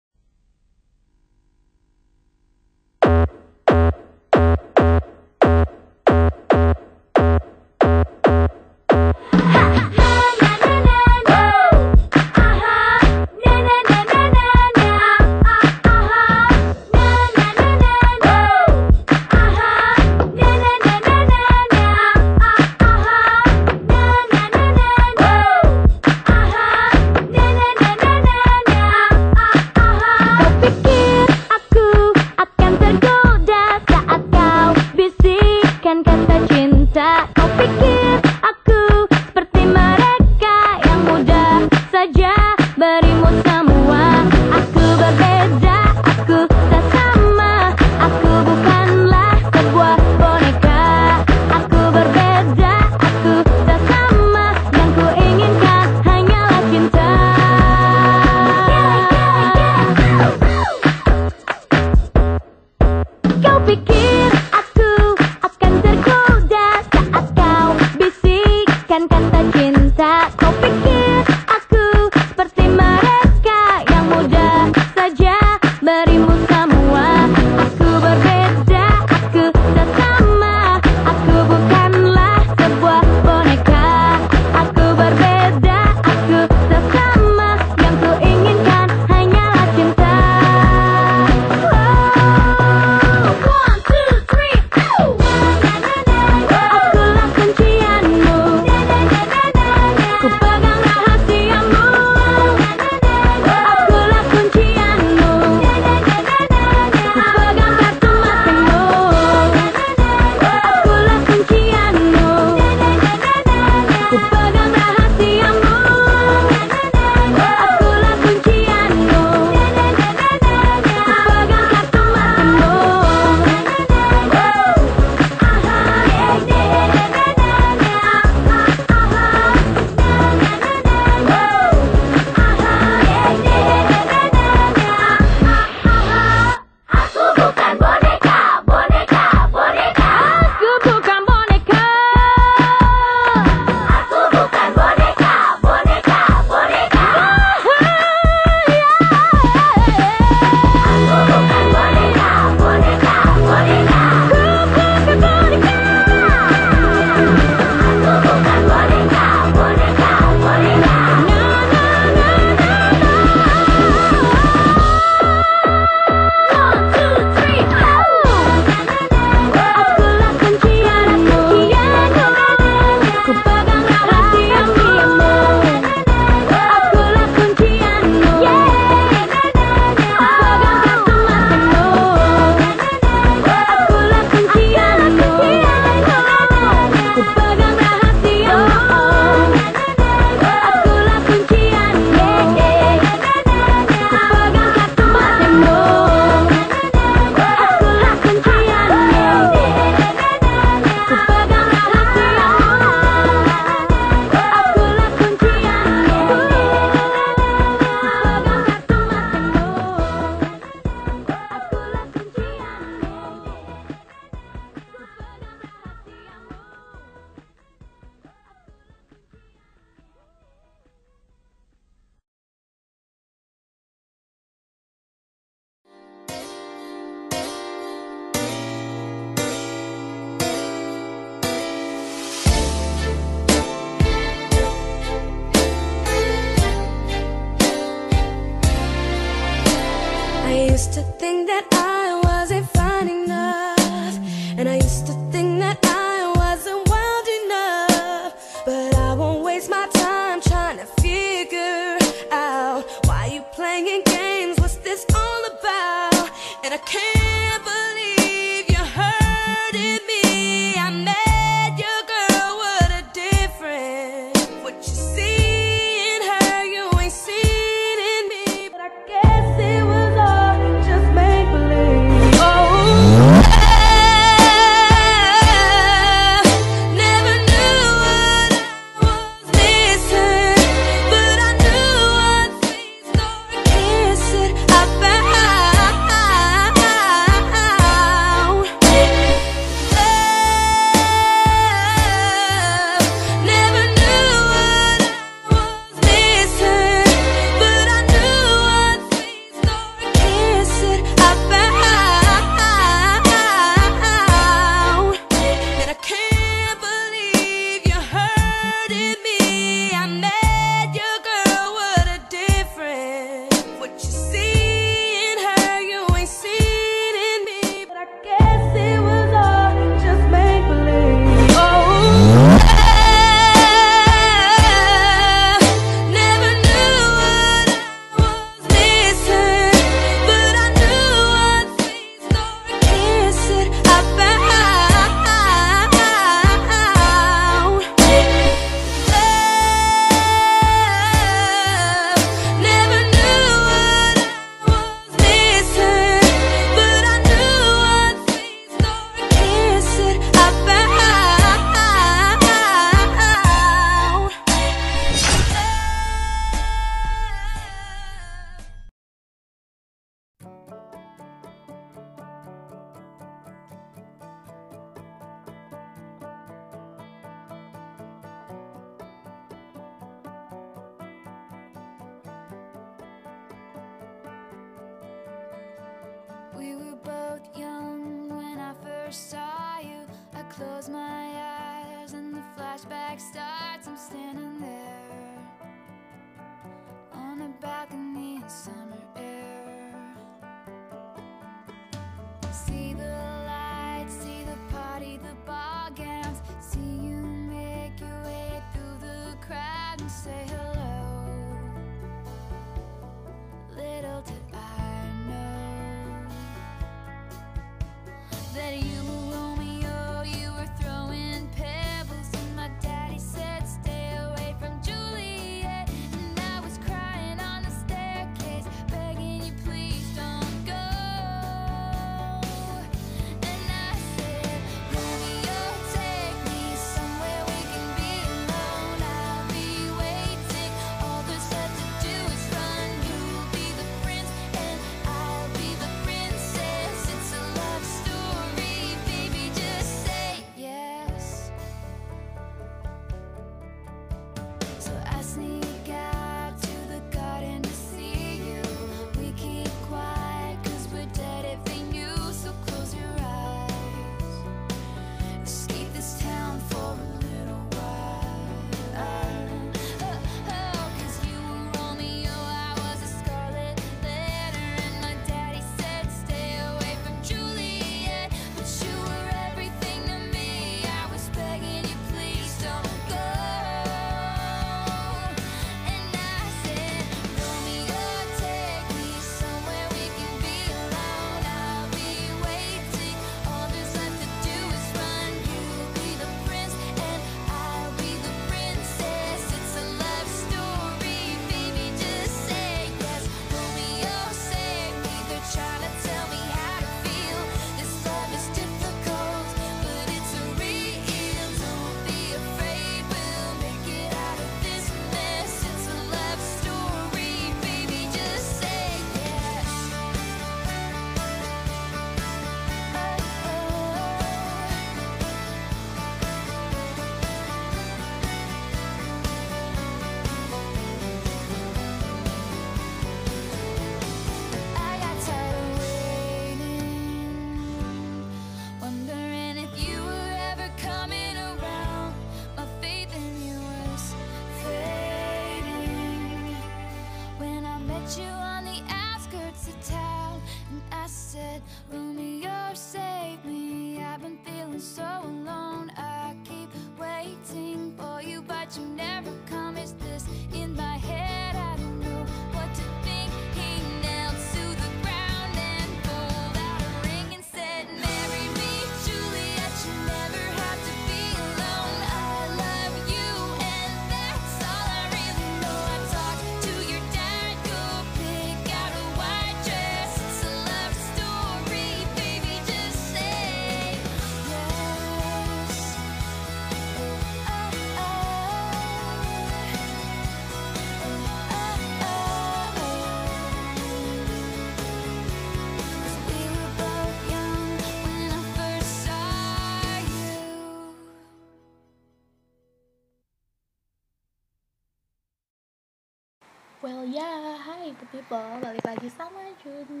people, balik lagi sama June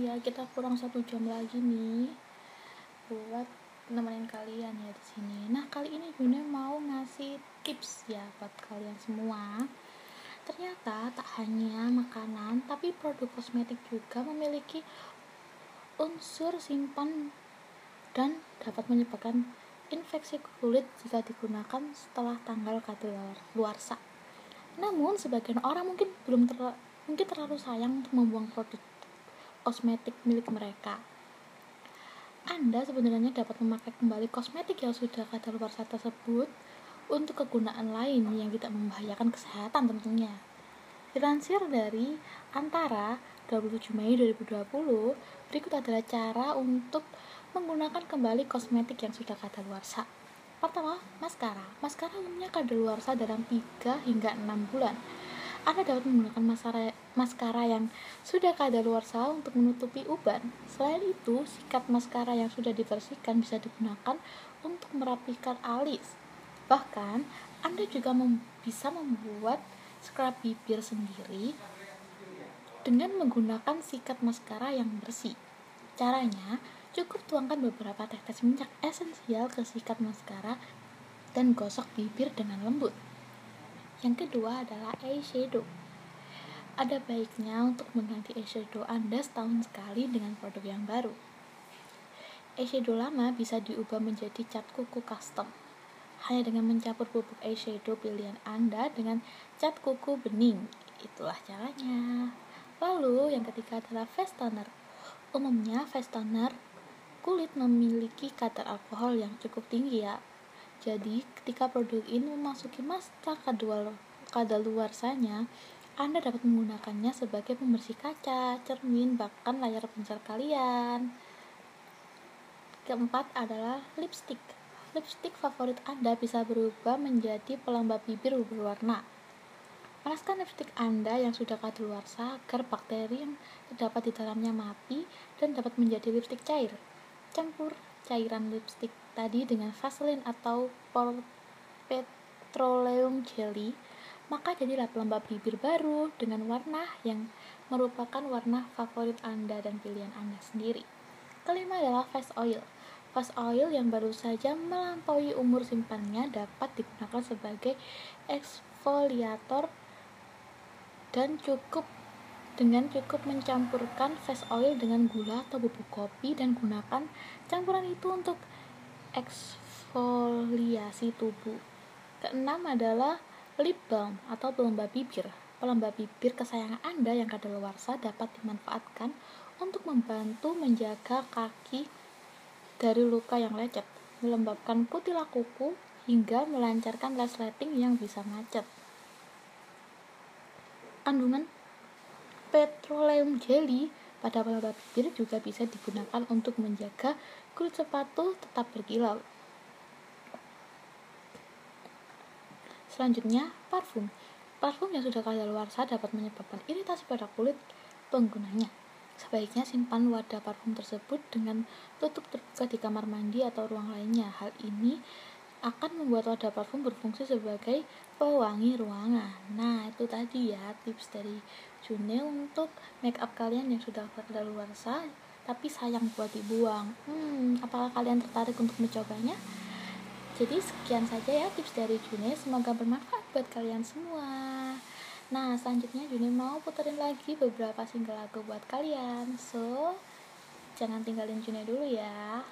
Ya kita kurang satu jam lagi nih Buat nemenin kalian ya di sini. Nah kali ini June mau ngasih tips ya buat kalian semua Ternyata tak hanya makanan, tapi produk kosmetik juga memiliki unsur simpan dan dapat menyebabkan infeksi kulit jika digunakan setelah tanggal kadaluarsa. Namun sebagian orang mungkin belum ter mungkin terlalu sayang untuk membuang produk kosmetik milik mereka. Anda sebenarnya dapat memakai kembali kosmetik yang sudah kadaluarsa tersebut untuk kegunaan lain yang tidak membahayakan kesehatan tentunya. Dilansir dari Antara 27 Mei 2020, berikut adalah cara untuk menggunakan kembali kosmetik yang sudah kadaluarsa. Pertama, maskara. Maskara umumnya kadaluarsa dalam 3 hingga 6 bulan. Anda dapat menggunakan maskara, maskara yang sudah kadaluarsa untuk menutupi uban. Selain itu, sikat maskara yang sudah dibersihkan bisa digunakan untuk merapikan alis. Bahkan, Anda juga mem bisa membuat scrub bibir sendiri dengan menggunakan sikat maskara yang bersih. Caranya, Cukup tuangkan beberapa tetes minyak esensial ke sikat maskara dan gosok bibir dengan lembut. Yang kedua adalah eyeshadow. Ada baiknya untuk mengganti eyeshadow Anda setahun sekali dengan produk yang baru. Eyeshadow lama bisa diubah menjadi cat kuku custom. Hanya dengan mencampur bubuk eyeshadow pilihan Anda dengan cat kuku bening. Itulah caranya. Lalu yang ketiga adalah face toner. Umumnya face toner kulit memiliki kadar alkohol yang cukup tinggi ya. Jadi, ketika produk ini memasuki masa kedua kadaluarsanya, Anda dapat menggunakannya sebagai pembersih kaca, cermin, bahkan layar ponsel kalian. Keempat adalah lipstick. Lipstick favorit Anda bisa berubah menjadi pelembab bibir berwarna. Panaskan lipstick Anda yang sudah kadaluarsa agar bakteri yang terdapat di dalamnya mati dan dapat menjadi lipstick cair. Campur cairan lipstick tadi dengan Vaseline atau petroleum jelly, maka jadilah pelembab bibir baru dengan warna yang merupakan warna favorit Anda dan pilihan Anda sendiri. Kelima adalah face oil. Face oil yang baru saja melampaui umur simpannya dapat digunakan sebagai eksfoliator dan cukup dengan cukup mencampurkan face oil dengan gula atau bubuk kopi dan gunakan campuran itu untuk eksfoliasi tubuh. Keenam adalah lip balm atau pelembab bibir. Pelembab bibir kesayangan Anda yang kadaluarsa dapat dimanfaatkan untuk membantu menjaga kaki dari luka yang lecet, melembabkan kutilah kuku, hingga melancarkan resleting yang bisa macet. Kandungan petroleum jelly pada pelembab bibir juga bisa digunakan untuk menjaga kulit sepatu tetap berkilau. Selanjutnya, parfum. Parfum yang sudah kadaluarsa dapat menyebabkan iritasi pada kulit penggunanya. Sebaiknya simpan wadah parfum tersebut dengan tutup terbuka di kamar mandi atau ruang lainnya. Hal ini akan membuat wadah parfum berfungsi sebagai pewangi ruangan. Nah, itu tadi ya tips dari June untuk make up kalian yang sudah kadaluarsa tapi sayang buat dibuang. Hmm, apakah kalian tertarik untuk mencobanya? Jadi sekian saja ya tips dari June, semoga bermanfaat buat kalian semua. Nah, selanjutnya June mau puterin lagi beberapa single lagu buat kalian. So, jangan tinggalin June dulu ya.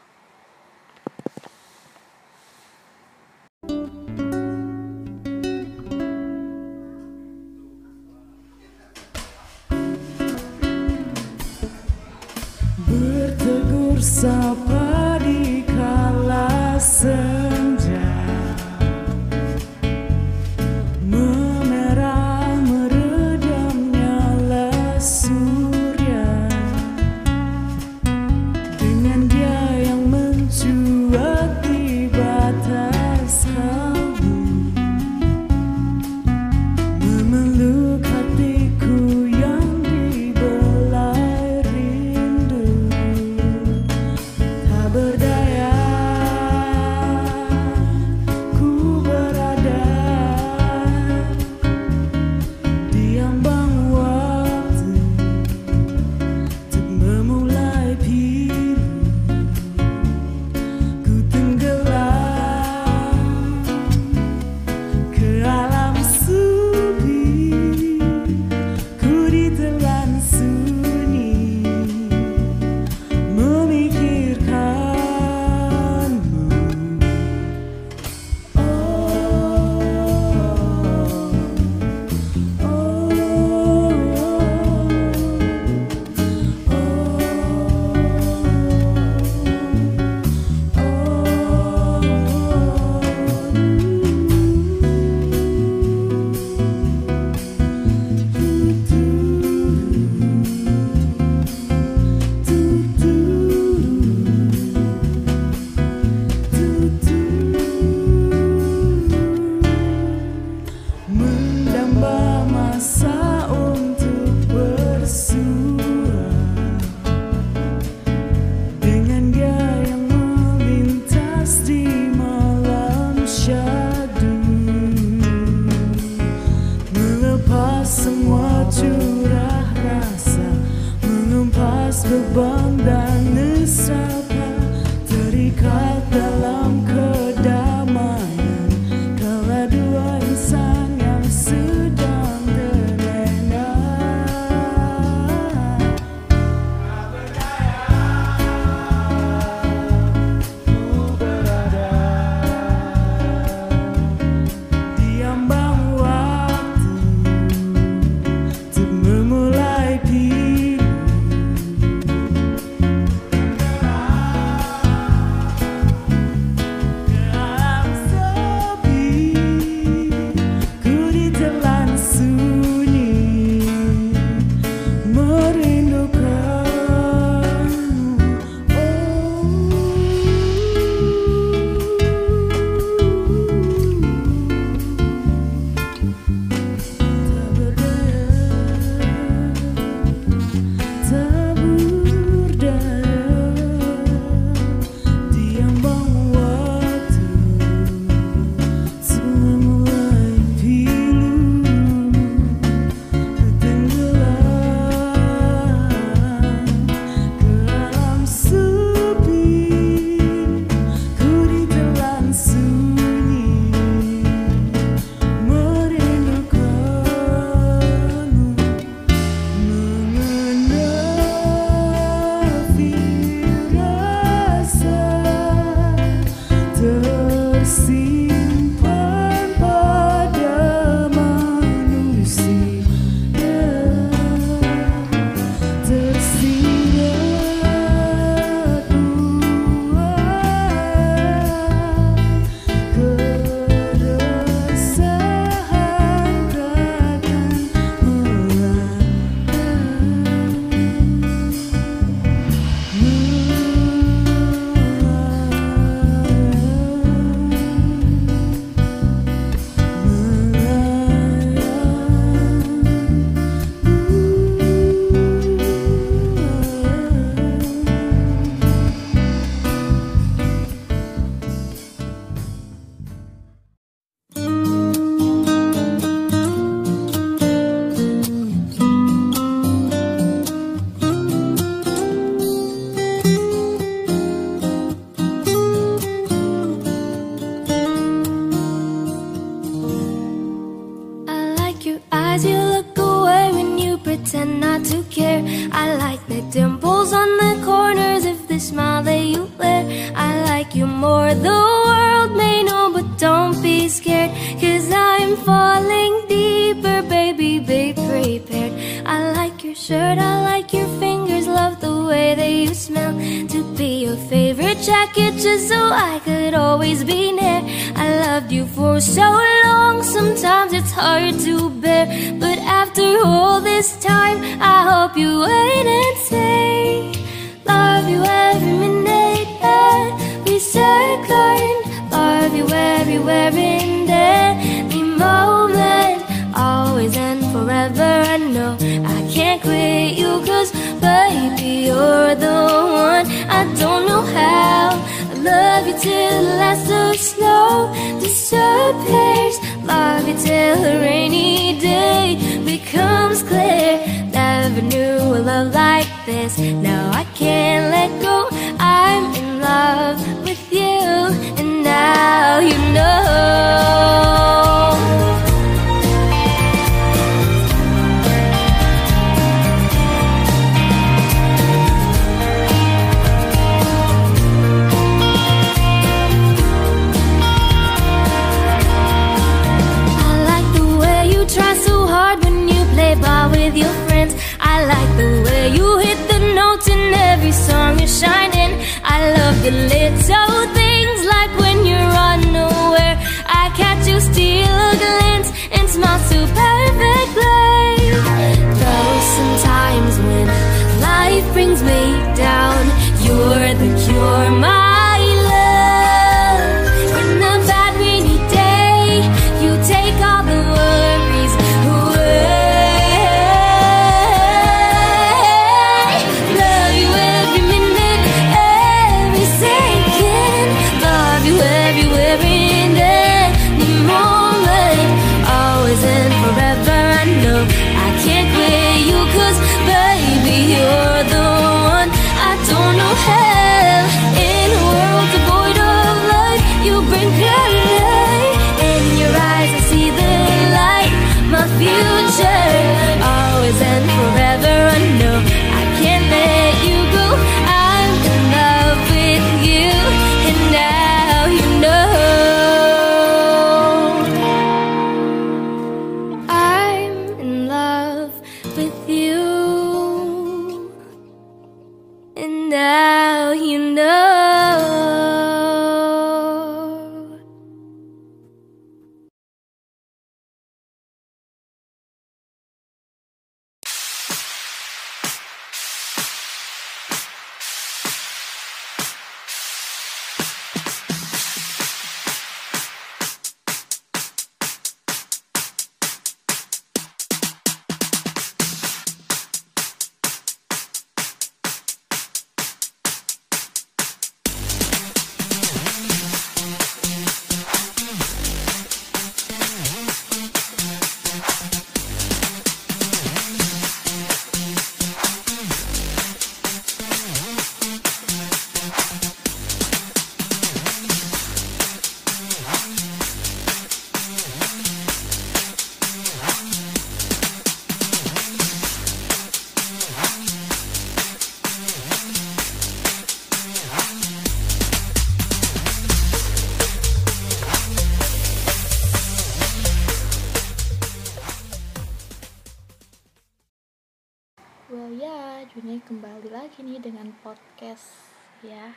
Podcast ya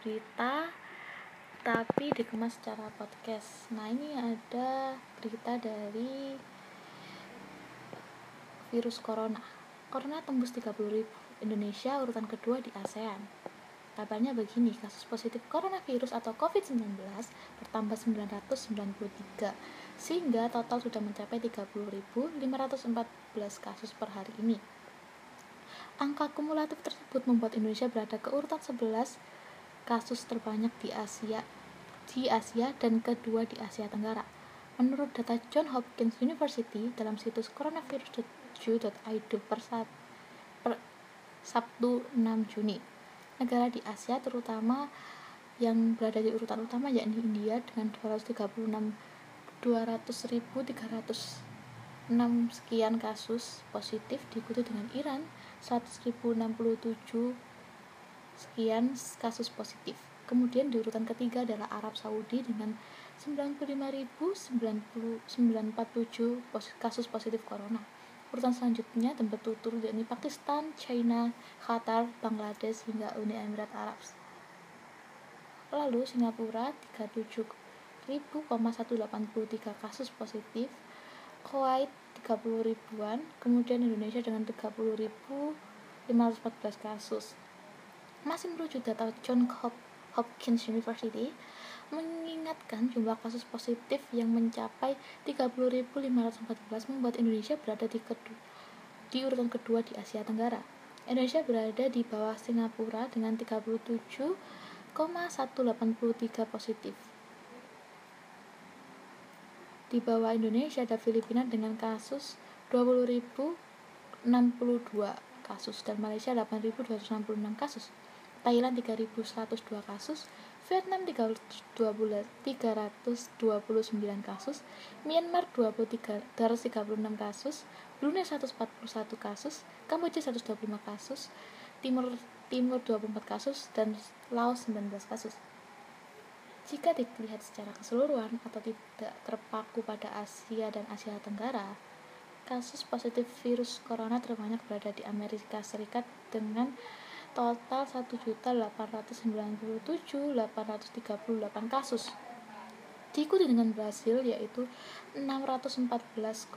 berita tapi dikemas secara podcast. Nah ini ada berita dari virus corona. Corona tembus 30.000 Indonesia urutan kedua di ASEAN. Kabarnya begini, kasus positif coronavirus atau COVID-19 bertambah 993, sehingga total sudah mencapai 30.514 kasus per hari ini. Angka kumulatif tersebut membuat Indonesia berada ke urutan 11 kasus terbanyak di Asia di Asia dan kedua di Asia Tenggara. Menurut data John Hopkins University dalam situs coronavirus.ju.id per, per Sabtu 6 Juni. Negara di Asia terutama yang berada di urutan utama yakni India dengan 236 200.306 sekian kasus positif diikuti dengan Iran 100.067 sekian kasus positif. Kemudian di urutan ketiga adalah Arab Saudi dengan 95.947 pos- kasus positif corona. Urutan selanjutnya dan bertutur yakni Pakistan, China, Qatar, Bangladesh hingga Uni Emirat Arab. Lalu Singapura 37.183 kasus positif, Kuwait 30 ribuan, kemudian Indonesia dengan 30.514 kasus. Masih merujuk data John Hop- Hopkins University, mengingatkan jumlah kasus positif yang mencapai 30.514 membuat Indonesia berada di di urutan kedua di Asia Tenggara. Indonesia berada di bawah Singapura dengan 37,183 positif. Di bawah Indonesia ada Filipina dengan kasus 20.062 kasus dan Malaysia 8.266 kasus. Thailand 3.102 kasus, Vietnam 329 kasus, Myanmar 23 236 kasus, Brunei 141 kasus, Kamboja 125 kasus, Timur Timur 24 kasus dan Laos 19 kasus. Jika dilihat secara keseluruhan atau tidak terpaku pada Asia dan Asia Tenggara, kasus positif virus corona terbanyak berada di Amerika Serikat dengan total 1.897.838 kasus. Diikuti dengan Brasil yaitu 614,941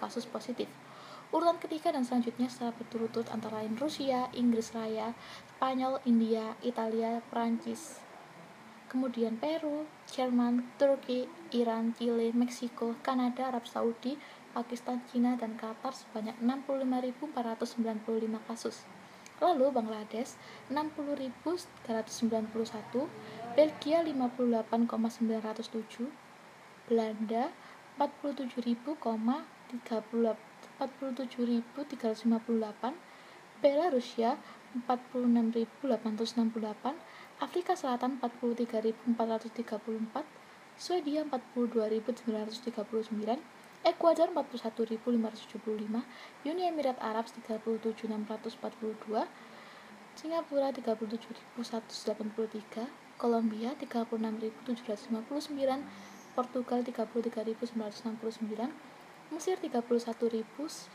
kasus positif. Urutan ketiga dan selanjutnya secara berturut-turut antara lain Rusia, Inggris Raya, Spanyol, India, Italia, Prancis, kemudian Peru, Jerman, Turki, Iran, Chile, Meksiko, Kanada, Arab Saudi, Pakistan, Cina, dan Qatar sebanyak 65.495 kasus. Lalu Bangladesh 60.391, Belgia 58,907, Belanda 47.358, Belarusia 46.868, Afrika Selatan 43.434, Swedia 42.939, Ekuador 41.575, Uni Emirat Arab 37.642, Singapura 37.183, Kolombia 36.759, Portugal 33.969, Mesir 31.100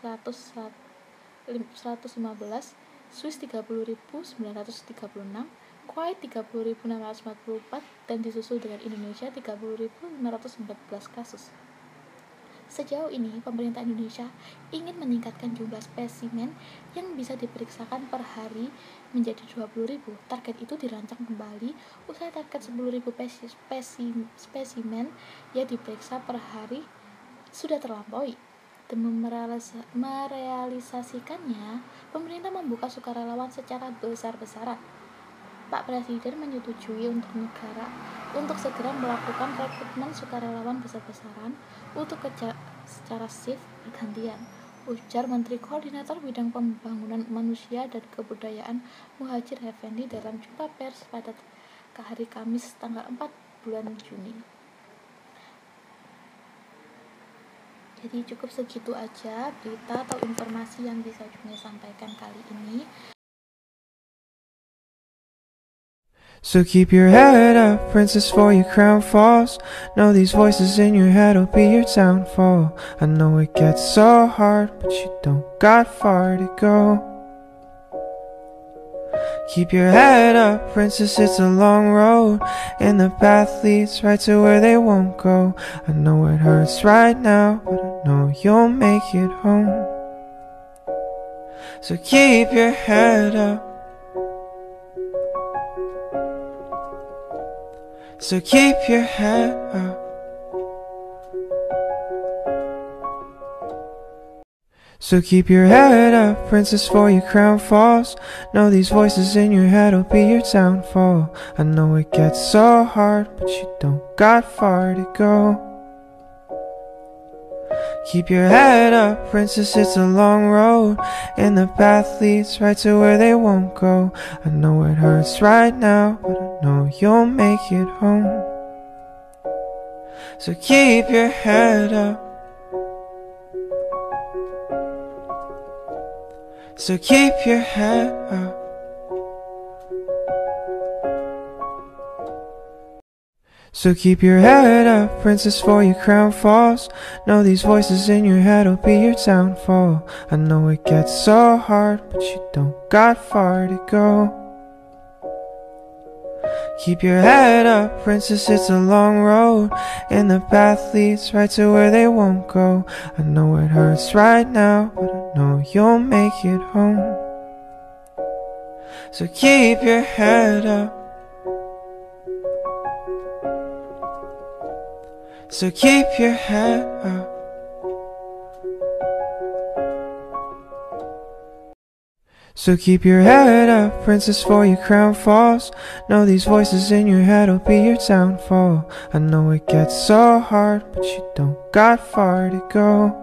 115 Swiss 30.936 Kuwait 30.644 dan disusul dengan Indonesia 30.514 kasus Sejauh ini, pemerintah Indonesia ingin meningkatkan jumlah spesimen yang bisa diperiksakan per hari menjadi 20.000. Target itu dirancang kembali usai target 10.000 spesi- spesi- spesimen yang diperiksa per hari sudah terlampaui. Demi merealisa- merealisasikannya, pemerintah membuka sukarelawan secara besar-besaran. Pak Presiden menyetujui untuk negara untuk segera melakukan rekrutmen sukarelawan besar-besaran untuk kerja secara shift bergantian. Ujar Menteri Koordinator Bidang Pembangunan Manusia dan Kebudayaan Muhajir Effendi dalam jumpa pers pada hari Kamis tanggal 4 bulan Juni. Jadi cukup segitu aja berita atau informasi yang bisa Juni sampaikan kali ini. So keep your head up, princess, for your crown falls. Know these voices in your head will be your downfall. I know it gets so hard, but you don't got far to go. Keep your head up, princess, it's a long road. And the path leads right to where they won't go. I know it hurts right now, but I know you'll make it home. So keep your head up. So keep your head up. So keep your head up, princess, for your crown falls. Know these voices in your head will be your downfall. I know it gets so hard, but you don't got far to go. Keep your head up, princess, it's a long road. And the path leads right to where they won't go. I know it hurts right now, but I know you'll make it home. So keep your head up. So keep your head up. So keep your head up, princess, for your crown falls. Know these voices in your head will be your downfall. I know it gets so hard, but you don't got far to go. Keep your head up, princess, it's a long road. And the path leads right to where they won't go. I know it hurts right now, but I know you'll make it home. So keep your head up. So keep your head up. So keep your head up, princess, for your crown falls. Know these voices in your head will be your downfall. I know it gets so hard, but you don't got far to go.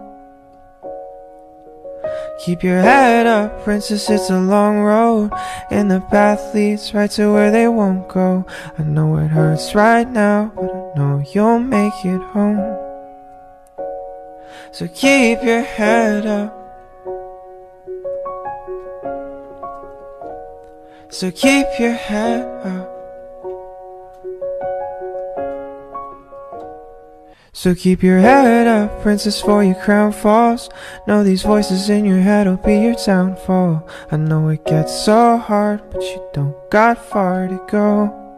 Keep your head up, princess, it's a long road. And the path leads right to where they won't go. I know it hurts right now, but I know you'll make it home. So keep your head up. So keep your head up. So keep your head up, princess, for your crown falls. Know these voices in your head will be your downfall. I know it gets so hard, but you don't got far to go.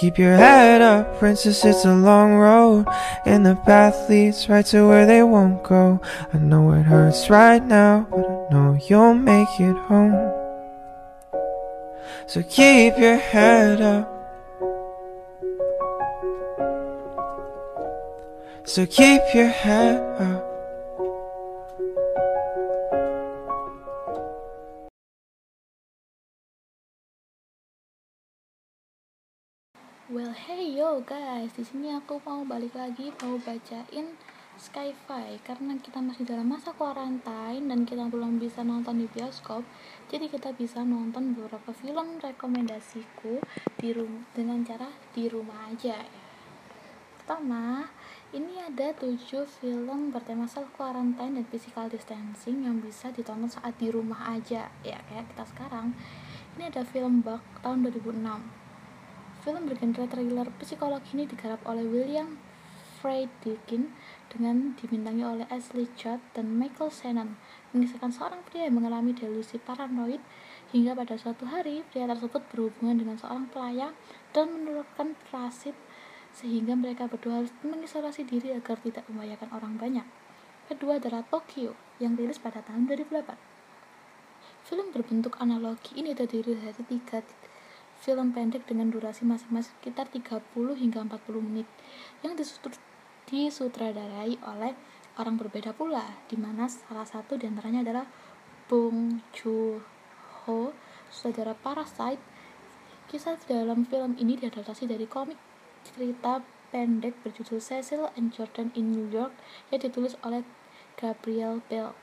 Keep your head up, princess, it's a long road. And the path leads right to where they won't go. I know it hurts right now, but I know you'll make it home. So keep your head up. So keep your head up. Yo guys, di sini aku mau balik lagi mau bacain Skyfi karena kita masih dalam masa quarantine dan kita belum bisa nonton di bioskop. Jadi kita bisa nonton beberapa film rekomendasiku di rum dengan cara di rumah aja. Pertama, ini ada 7 film bertema self quarantine dan physical distancing yang bisa ditonton saat di rumah aja. Ya, kayak kita sekarang. Ini ada film Bug tahun 2006. Film bergenre thriller psikologi ini digarap oleh William Friedkin dengan dibintangi oleh Ashley Judd dan Michael Shannon mengisahkan seorang pria yang mengalami delusi paranoid hingga pada suatu hari pria tersebut berhubungan dengan seorang pelayan dan menurunkan parasit sehingga mereka berdua harus mengisolasi diri agar tidak membahayakan orang banyak. Kedua adalah Tokyo yang rilis pada tahun 2008. Film berbentuk analogi ini terdiri dari tiga film pendek dengan durasi masing-masing sekitar 30 hingga 40 menit yang disutr- disutradarai oleh orang berbeda pula, di mana salah satu di antaranya adalah Bong Joon-ho, sutradara Parasite. Kisah dalam film ini diadaptasi dari komik cerita pendek berjudul Cecil and Jordan in New York yang ditulis oleh Gabriel Bell.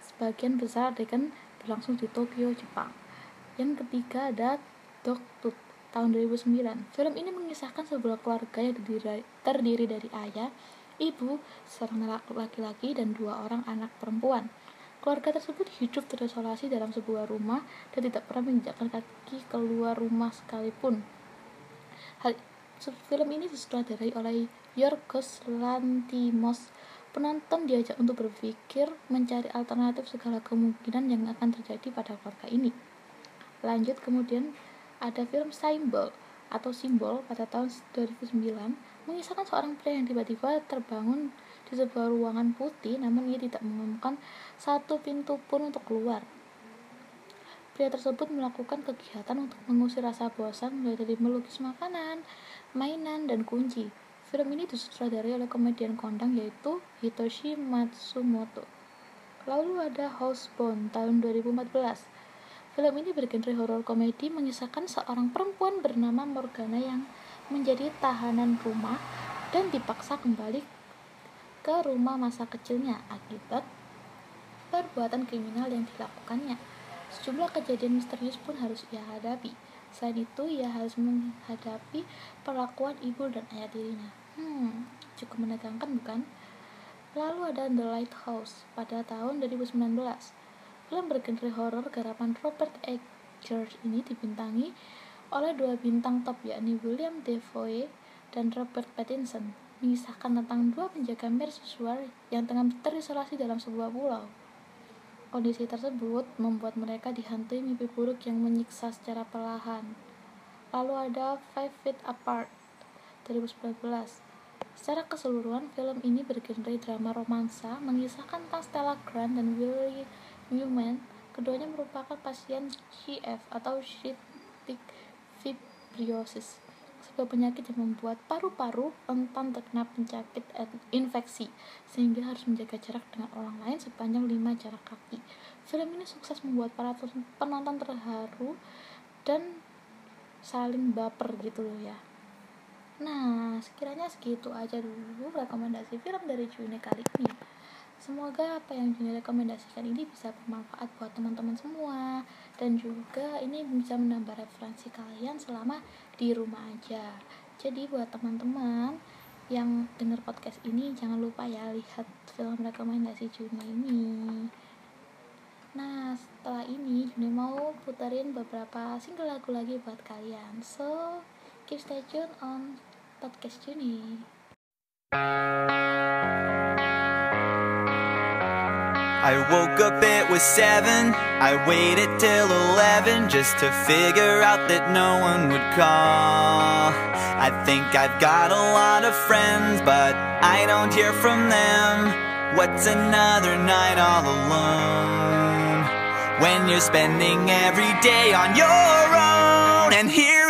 Sebagian besar adegan berlangsung di Tokyo, Jepang. Yang ketiga ada Dogtooth tahun 2009. Film ini mengisahkan sebuah keluarga yang terdiri, dari ayah, ibu, seorang laki-laki, dan dua orang anak perempuan. Keluarga tersebut hidup terisolasi dalam sebuah rumah dan tidak pernah menginjakkan kaki keluar rumah sekalipun. Hal film ini disutradarai oleh Yorgos Lanthimos. Penonton diajak untuk berpikir mencari alternatif segala kemungkinan yang akan terjadi pada keluarga ini. Lanjut kemudian ada film Symbol atau Simbol pada tahun 2009 mengisahkan seorang pria yang tiba-tiba terbangun di sebuah ruangan putih namun ia tidak menemukan satu pintu pun untuk keluar. Pria tersebut melakukan kegiatan untuk mengusir rasa bosan mulai dari melukis makanan, mainan, dan kunci. Film ini disutradarai oleh komedian kondang yaitu Hitoshi Matsumoto. Lalu ada Housebound tahun 2014. Film ini bergenre horor komedi mengisahkan seorang perempuan bernama Morgana yang menjadi tahanan rumah dan dipaksa kembali ke rumah masa kecilnya akibat perbuatan kriminal yang dilakukannya. Sejumlah kejadian misterius pun harus ia hadapi. Selain itu, ia harus menghadapi perlakuan ibu dan ayah tirinya. Hmm, cukup menegangkan bukan? Lalu ada The Lighthouse pada tahun 2019. Film bergenre horor garapan Robert Eggers ini dibintangi oleh dua bintang top yakni William Defoe dan Robert Pattinson mengisahkan tentang dua penjaga mercusuar yang tengah terisolasi dalam sebuah pulau. Kondisi tersebut membuat mereka dihantui mimpi buruk yang menyiksa secara perlahan. Lalu ada Five Feet Apart 2019. Secara keseluruhan, film ini bergenre drama romansa mengisahkan tentang Stella Grant dan Willie Newman. Keduanya merupakan pasien CF atau cystic fibrosis, sebuah penyakit yang membuat paru-paru rentan terkena penyakit infeksi, sehingga harus menjaga jarak dengan orang lain sepanjang 5 jarak kaki. Film ini sukses membuat para penonton terharu dan saling baper gitu loh ya. Nah, sekiranya segitu aja dulu rekomendasi film dari Juni kali ini. Semoga apa yang Juni rekomendasikan ini bisa bermanfaat buat teman-teman semua dan juga ini bisa menambah referensi kalian selama di rumah aja. Jadi buat teman-teman yang dengar podcast ini jangan lupa ya lihat film rekomendasi Juni ini. Nah, setelah ini Juni mau puterin beberapa single lagu lagi buat kalian. So, keep stay tune on podcast Juni. I woke up, it was seven. I waited till eleven just to figure out that no one would call. I think I've got a lot of friends, but I don't hear from them. What's another night all alone? When you're spending every day on your own, and here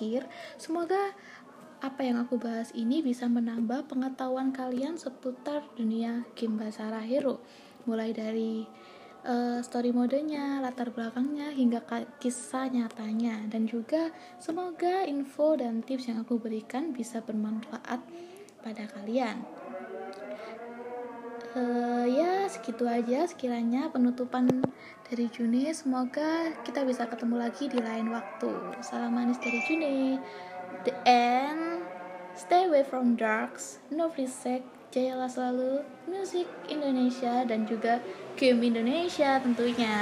terakhir. Semoga apa yang aku bahas ini bisa menambah pengetahuan kalian seputar dunia game Basara Hero. Mulai dari eh, story modenya, latar belakangnya, hingga kisah nyatanya. Dan juga semoga info dan tips yang aku berikan bisa bermanfaat pada kalian. Eh, ya segitu aja sekiranya penutupan dari Juni semoga kita bisa ketemu lagi di lain waktu. Salam manis dari Juni the end. Stay away from drugs. No free sex. Jayalah selalu. Musik Indonesia dan juga game Indonesia tentunya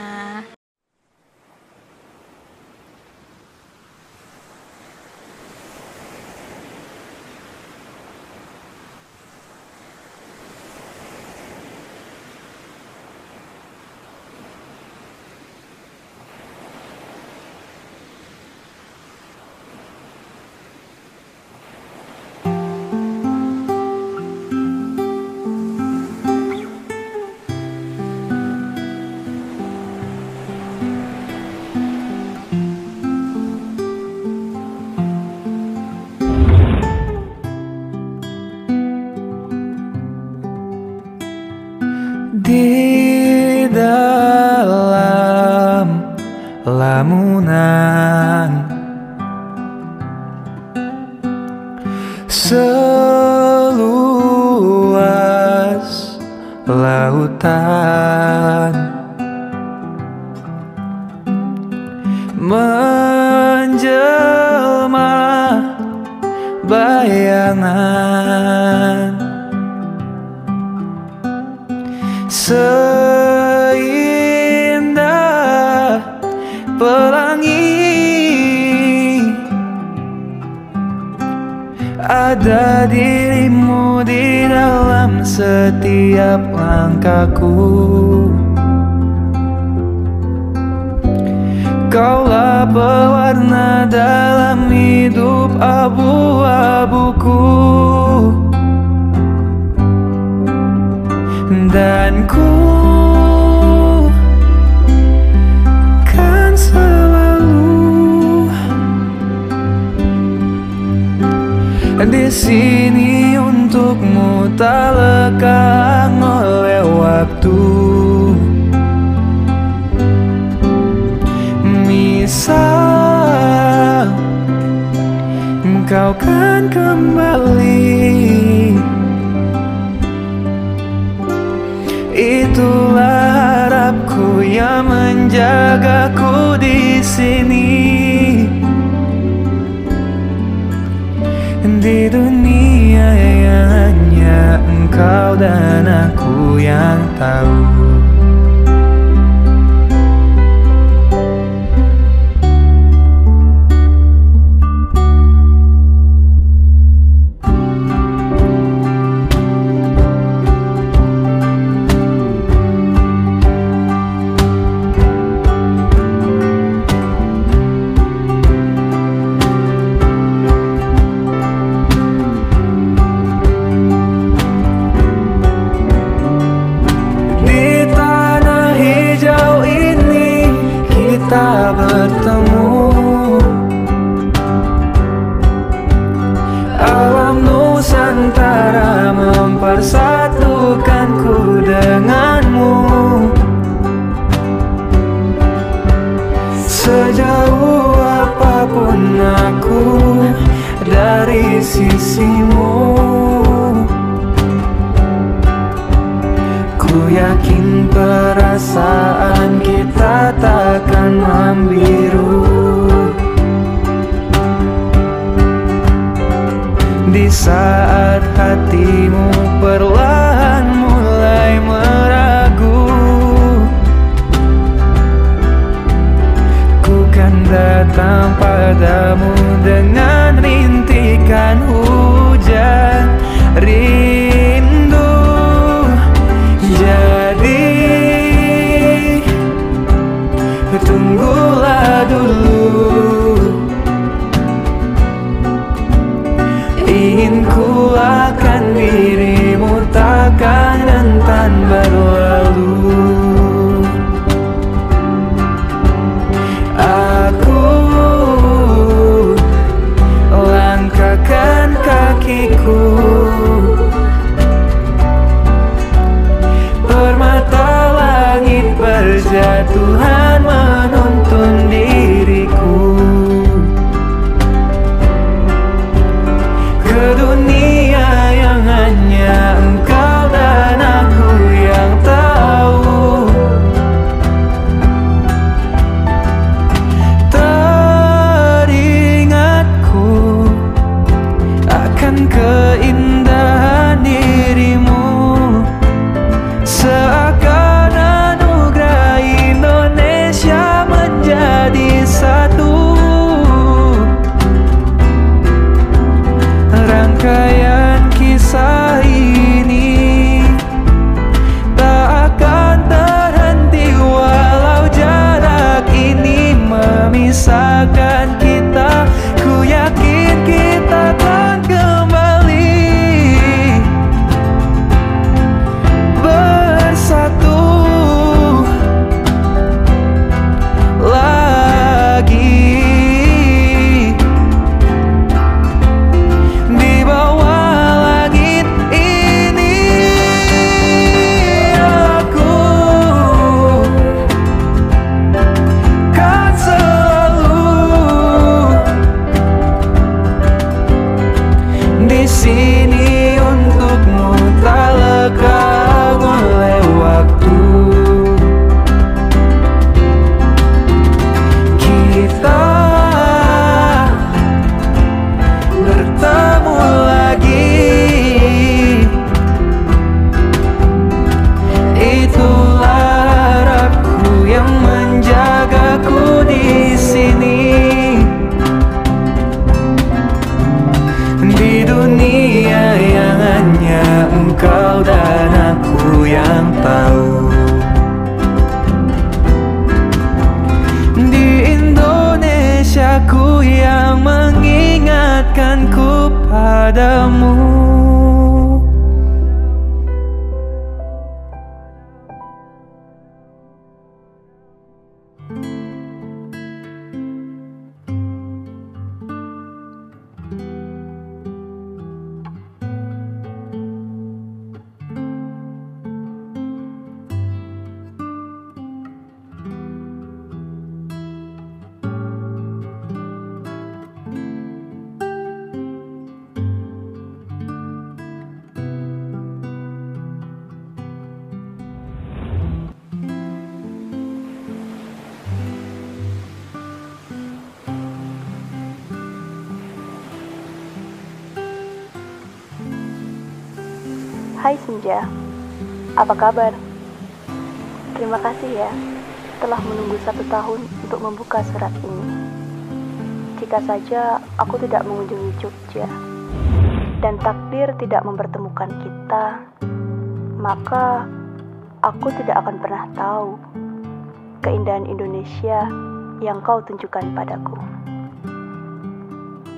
kau tunjukkan padaku.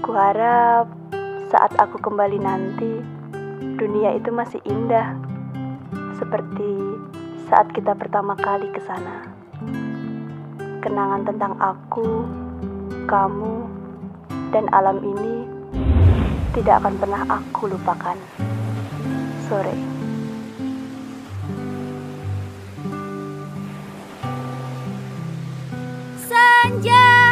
Kuharap saat aku kembali nanti, dunia itu masih indah, seperti saat kita pertama kali ke sana. Kenangan tentang aku, kamu, dan alam ini tidak akan pernah aku lupakan. Sore. nhân gian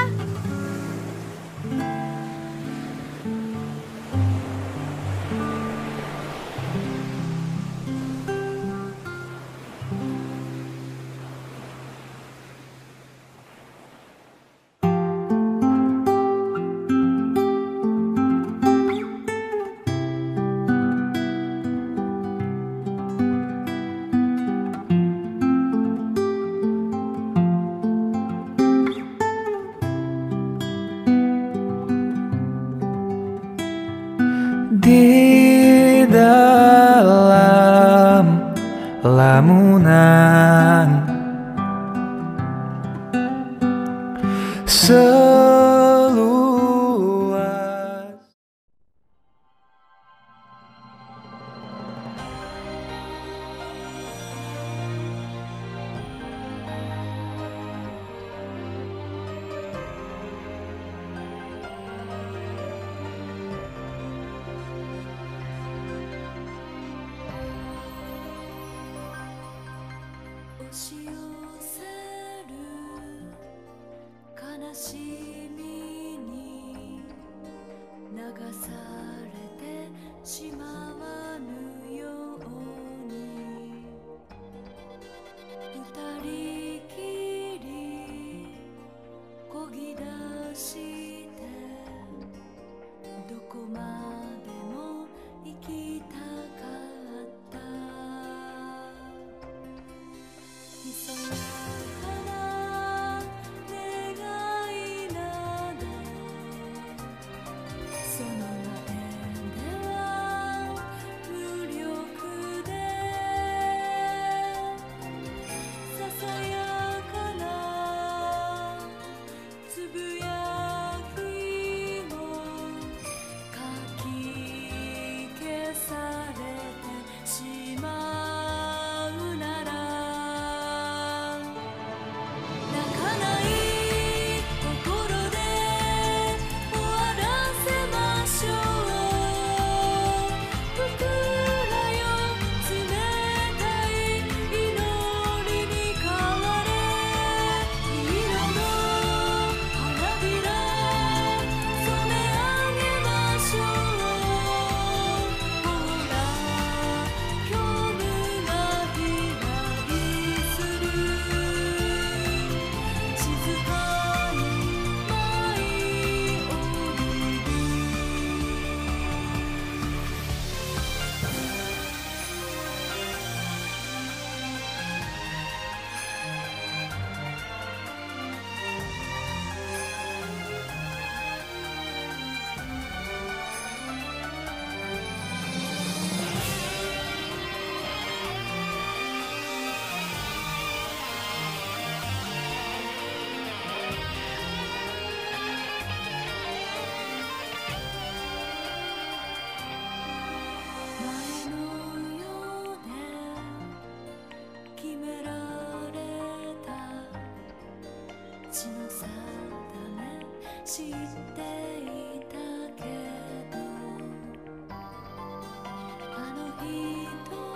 Ito.